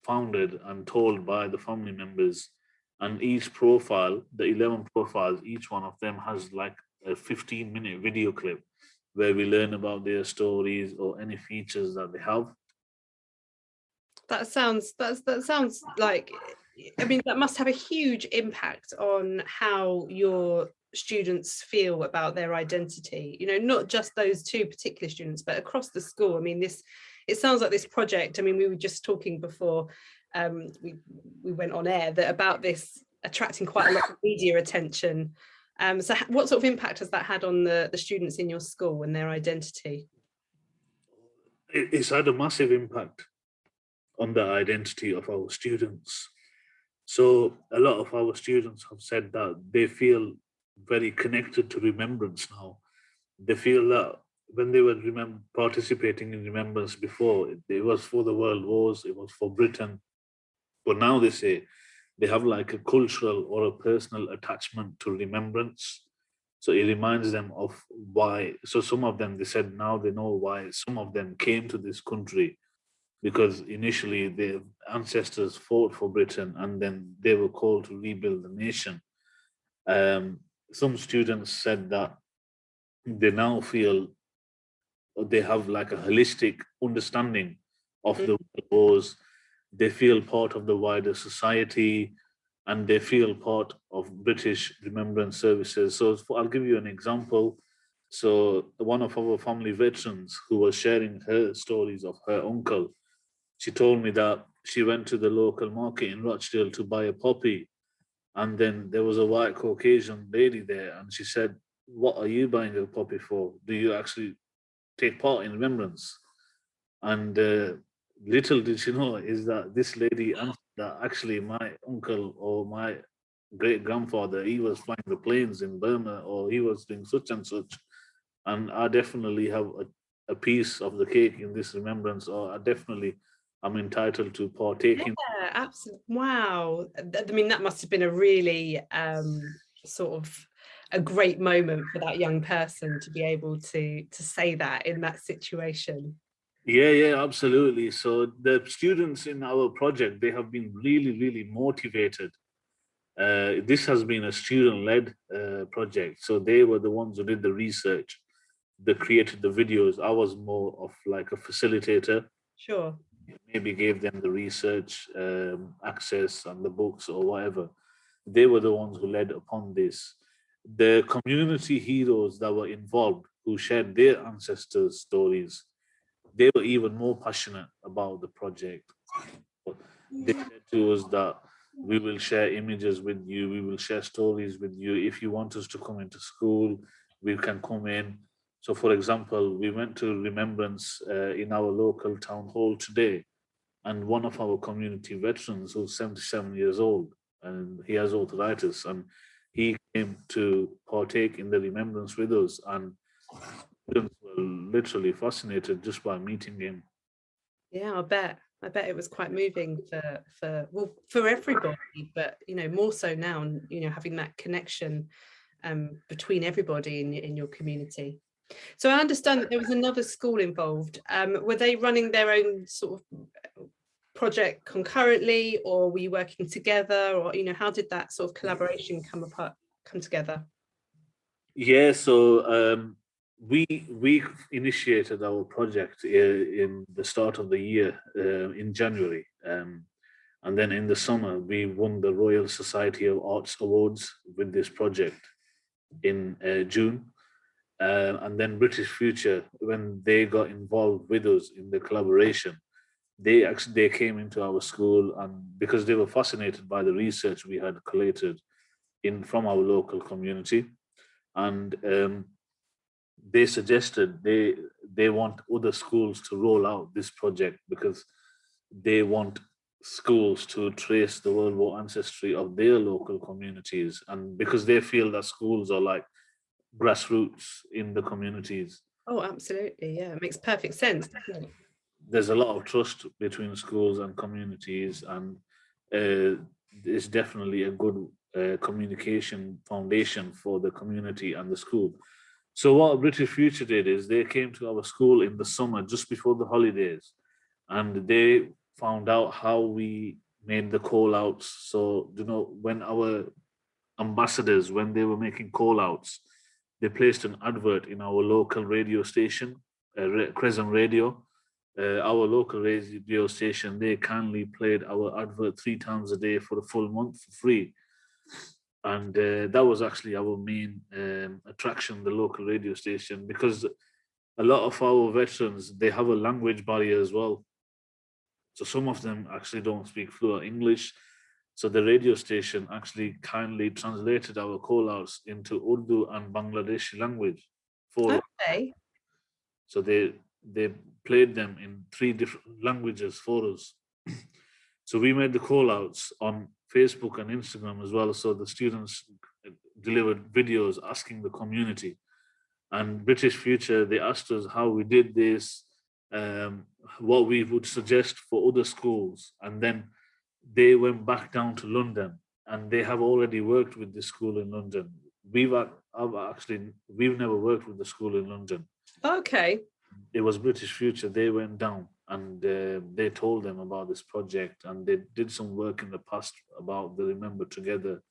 founded and told by the family members and each profile the 11 profiles each one of them has like a 15 minute video clip where we learn about their stories or any features that they have That sounds that's that sounds like I mean that must have a huge impact on how your students feel about their identity. You know, not just those two particular students, but across the school. I mean, this it sounds like this project. I mean, we were just talking before um, we we went on air that about this attracting quite a lot of media attention. Um, so, what sort of impact has that had on the the students in your school and their identity? it's had a massive impact on the identity of our students. So a lot of our students have said that they feel very connected to remembrance now. They feel that when they were participating in remembrance before, it was for the world wars, it was for Britain. But now they say they have like a cultural or a personal attachment to remembrance. So it reminds them of why. So some of them, they said now they know why some of them came to this country because initially their ancestors fought for Britain and then they were called to rebuild the nation. Um, some students said that they now feel they have like a holistic understanding of the wars. They feel part of the wider society and they feel part of British Remembrance Services. So I'll give you an example. So one of our family veterans who was sharing her stories of her uncle, she told me that she went to the local market in Rochdale to buy a poppy, And then there was a white Caucasian lady there, and she said, What are you buying a poppy for? Do you actually take part in remembrance? And uh, little did she know is that this lady that actually my uncle or my great grandfather, he was flying the planes in Burma or he was doing such and such. And I definitely have a, a piece of the cake in this remembrance, or I definitely I'm entitled to partake in. Yeah, absolutely. Wow. I mean, that must have been a really um, sort of a great moment for that young person to be able to to say that in that situation. Yeah, yeah, absolutely. So the students in our project, they have been really, really motivated. Uh, this has been a student-led uh, project. So they were the ones who did the research, they created the videos. I was more of like a facilitator. Sure. Maybe gave them the research um, access and the books or whatever. They were the ones who led upon this. The community heroes that were involved, who shared their ancestors' stories, they were even more passionate about the project. They said to us that we will share images with you, we will share stories with you. If you want us to come into school, we can come in. So, for example, we went to Remembrance uh, in our local town hall today, and one of our community veterans, who's 77 years old, and he has arthritis, and he came to partake in the remembrance with us. And students literally fascinated just by meeting him. Yeah, I bet. I bet it was quite moving for for well for everybody, but you know more so now, you know having that connection um, between everybody in in your community. So I understand that there was another school involved. Um, were they running their own sort of project concurrently, or were you working together, or you know how did that sort of collaboration come apart come together? Yeah, so um, we we initiated our project in the start of the year uh, in January, um, and then in the summer we won the Royal Society of Arts Awards with this project in uh, June, uh, and then British Future when they got involved with us in the collaboration, they actually they came into our school and because they were fascinated by the research we had collated in from our local community, and um, they suggested they they want other schools to roll out this project because they want schools to trace the World War ancestry of their local communities, and because they feel that schools are like grassroots in the communities. Oh, absolutely! Yeah, it makes perfect sense. There's a lot of trust between schools and communities, and uh, it's definitely a good uh, communication foundation for the community and the school. So what British Future did is they came to our school in the summer just before the holidays, and they found out how we made the call outs. So you know when our ambassadors when they were making call outs, they placed an advert in our local radio station, uh, Crescent Radio. Uh, our local radio station, they kindly played our advert three times a day for a full month for free and uh, that was actually our main um, attraction the local radio station because a lot of our veterans they have a language barrier as well. So some of them actually don't speak fluent english. So the radio station actually kindly translated our call outs into urdu and bangladeshi language for okay. so they they played them in three different languages for us. So we made the call outs on Facebook and Instagram as well. So the students delivered videos asking the community. And British Future, they asked us how we did this, um, what we would suggest for other schools. And then they went back down to London and they have already worked with the school in London. We've I've actually, we've never worked with the school in London. Okay. It was British Future. They went down and uh, they told them about this project and they did some work in the past about the remember together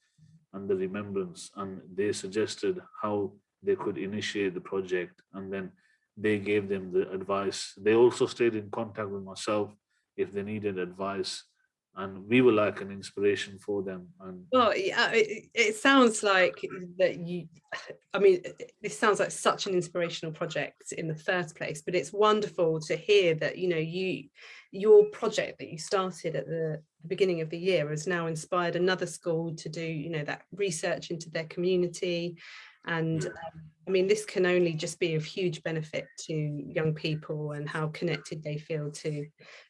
and the remembrance and they suggested how they could initiate the project and then they gave them the advice. They also stayed in contact with myself if they needed advice and we were like an inspiration for them and well yeah it, it, sounds like that you i mean this sounds like such an inspirational project in the first place but it's wonderful to hear that you know you your project that you started at the the beginning of the year has now inspired another school to do you know that research into their community and um, i mean this can only just be of huge benefit to young people and how connected they feel to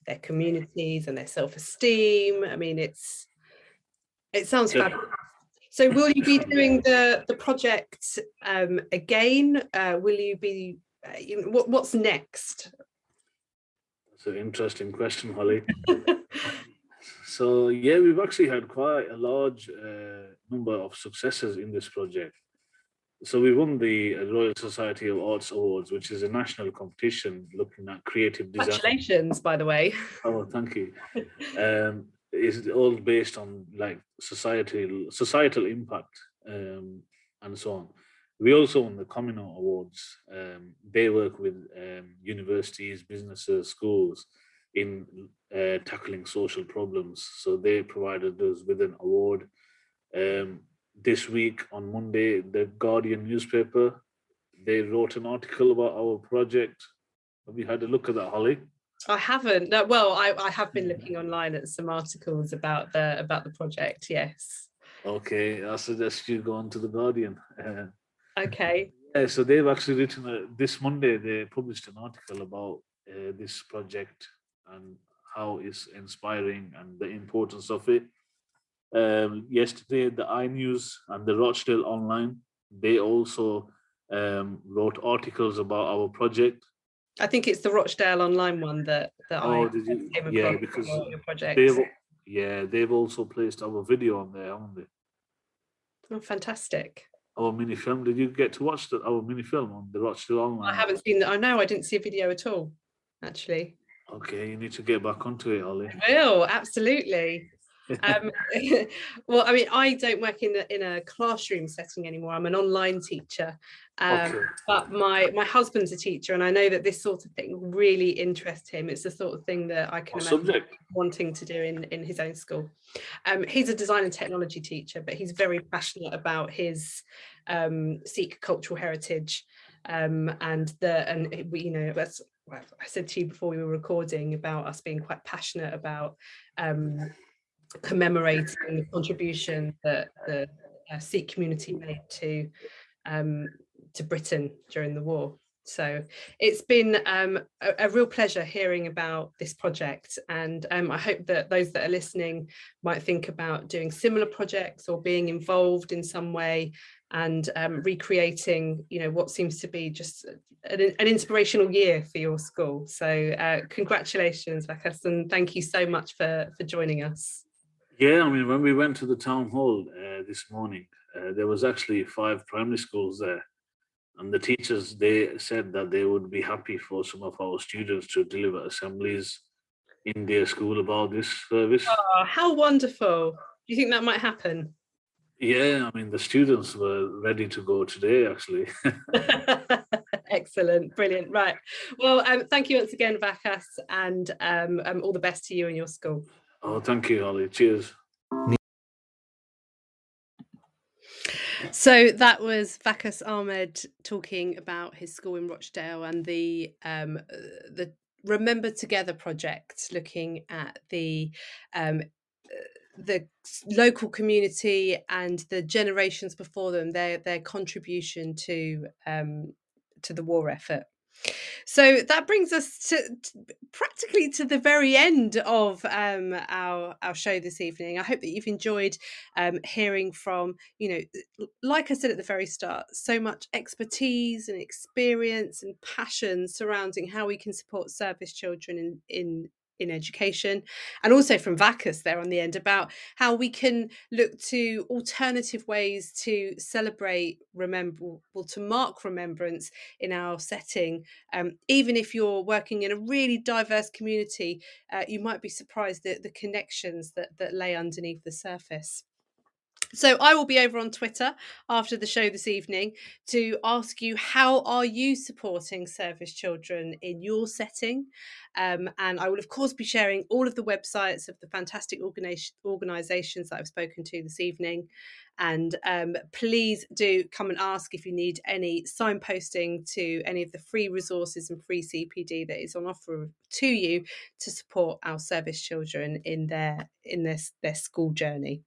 their communities and their self-esteem. I mean it's it sounds fabulous. So will you be doing the the project um, again? Uh, will you be uh, you know, what, what's next? That's an interesting question, Holly. So yeah, we've actually had quite a large uh, number of successes in this project. So we won the Royal Society of Arts Awards, which is a national competition looking at creative design. congratulations by the way Oh, thank you. Um, it's all based on like societal societal impact um, and so on. We also won the Communal Awards. Um, they work with um, universities, businesses, schools in uh, tackling social problems. So they provided us with an award. Um, this week on Monday, the Guardian newspaper they wrote an article about our project. Have you had a look at that, Holly? I haven't. No, well, I, I have been looking online at some articles about the about the project. Yes. Okay, I suggest you go on to the Guardian. Uh, Okay. yeah, so they've actually written a, this Monday. They published an article about uh, this project and how it's inspiring and the importance of it. Um, yesterday, the iNews and the Rochdale Online they also um, wrote articles about our project. I think it's the Rochdale Online one that that I Oh, did you? came Yeah, because your project. they've yeah they've also placed our video on there, haven't they? Oh, fantastic! Our mini film. Did you get to watch the, our mini film on the Rochdale Online? I haven't seen that. I know I didn't see a video at all. Actually, Okay, you need to get back onto it, Holly. will absolutely. Um, well, I mean, I don't work in a, in a classroom setting anymore. I'm an online teacher, um, okay. but my my husband's a teacher, and I know that this sort of thing really interests him. It's the sort of thing that I can What imagine wanting to do in in his own school. Um, he's a design and technology teacher, but he's very passionate about his um, Sikh cultural heritage um, and the and we, you know that's I said to you before we were recording about us being quite passionate about um, commemorating the contribution that the uh, Sikh community made to um, to Britain during the war. So it's been um, a, a real pleasure hearing about this project, and um, I hope that those that are listening might think about doing similar projects or being involved in some way and um, recreating, you know, what seems to be just an, an inspirational year for your school. So uh, congratulations, Vakas, and thank you so much for for joining us. Yeah, I mean, when we went to the town hall uh, this morning, uh, there was actually five primary schools there, and the teachers they said that they would be happy for some of our students to deliver assemblies in their school about this service. Oh, how wonderful! Do you think that might happen? Yeah, I mean, the students were ready to go today, actually. Excellent, brilliant. Right. Well, um, thank you once again, Vakas, and um, um, all the best to you and your school. Oh, thank you, Holly. Cheers. So that was Vakas Ahmed talking about his school in Rochdale and the um, uh, the Remember Together project, looking at the um, uh, the local community and the generations before them, their their contribution to um, to the war effort. So that brings us to, to practically to the very end of um, our our show this evening. I hope that you've enjoyed um, hearing from you know, like I said at the very start, so much expertise and experience and passion surrounding how we can support service children in in in education and also from Vakas there on the end about how we can look to alternative ways to celebrate remember well to mark remembrance in our setting. Um, even if you're working in a really diverse community uh, you might be surprised at the connections that that lay underneath the surface So I will be over on Twitter after the show this evening to ask you how are you supporting service children in your setting, um, and I will of course be sharing all of the websites of the fantastic organis- organisations that I've spoken to this evening. And um, please do come and ask if you need any signposting to any of the free resources and free CPD that is on offer to you to support our service children in their in their, their school journey.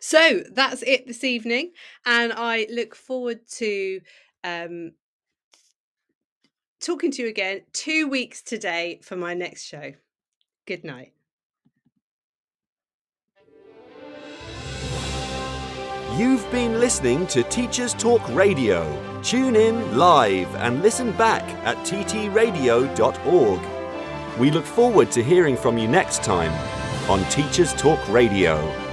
So that's it this evening, and I look forward to um, talking to you again two weeks today for my next show. Good night. You've been listening to Teachers Talk Radio. Tune in live and listen back at ttradio.org. We look forward to hearing from you next time on Teachers Talk Radio.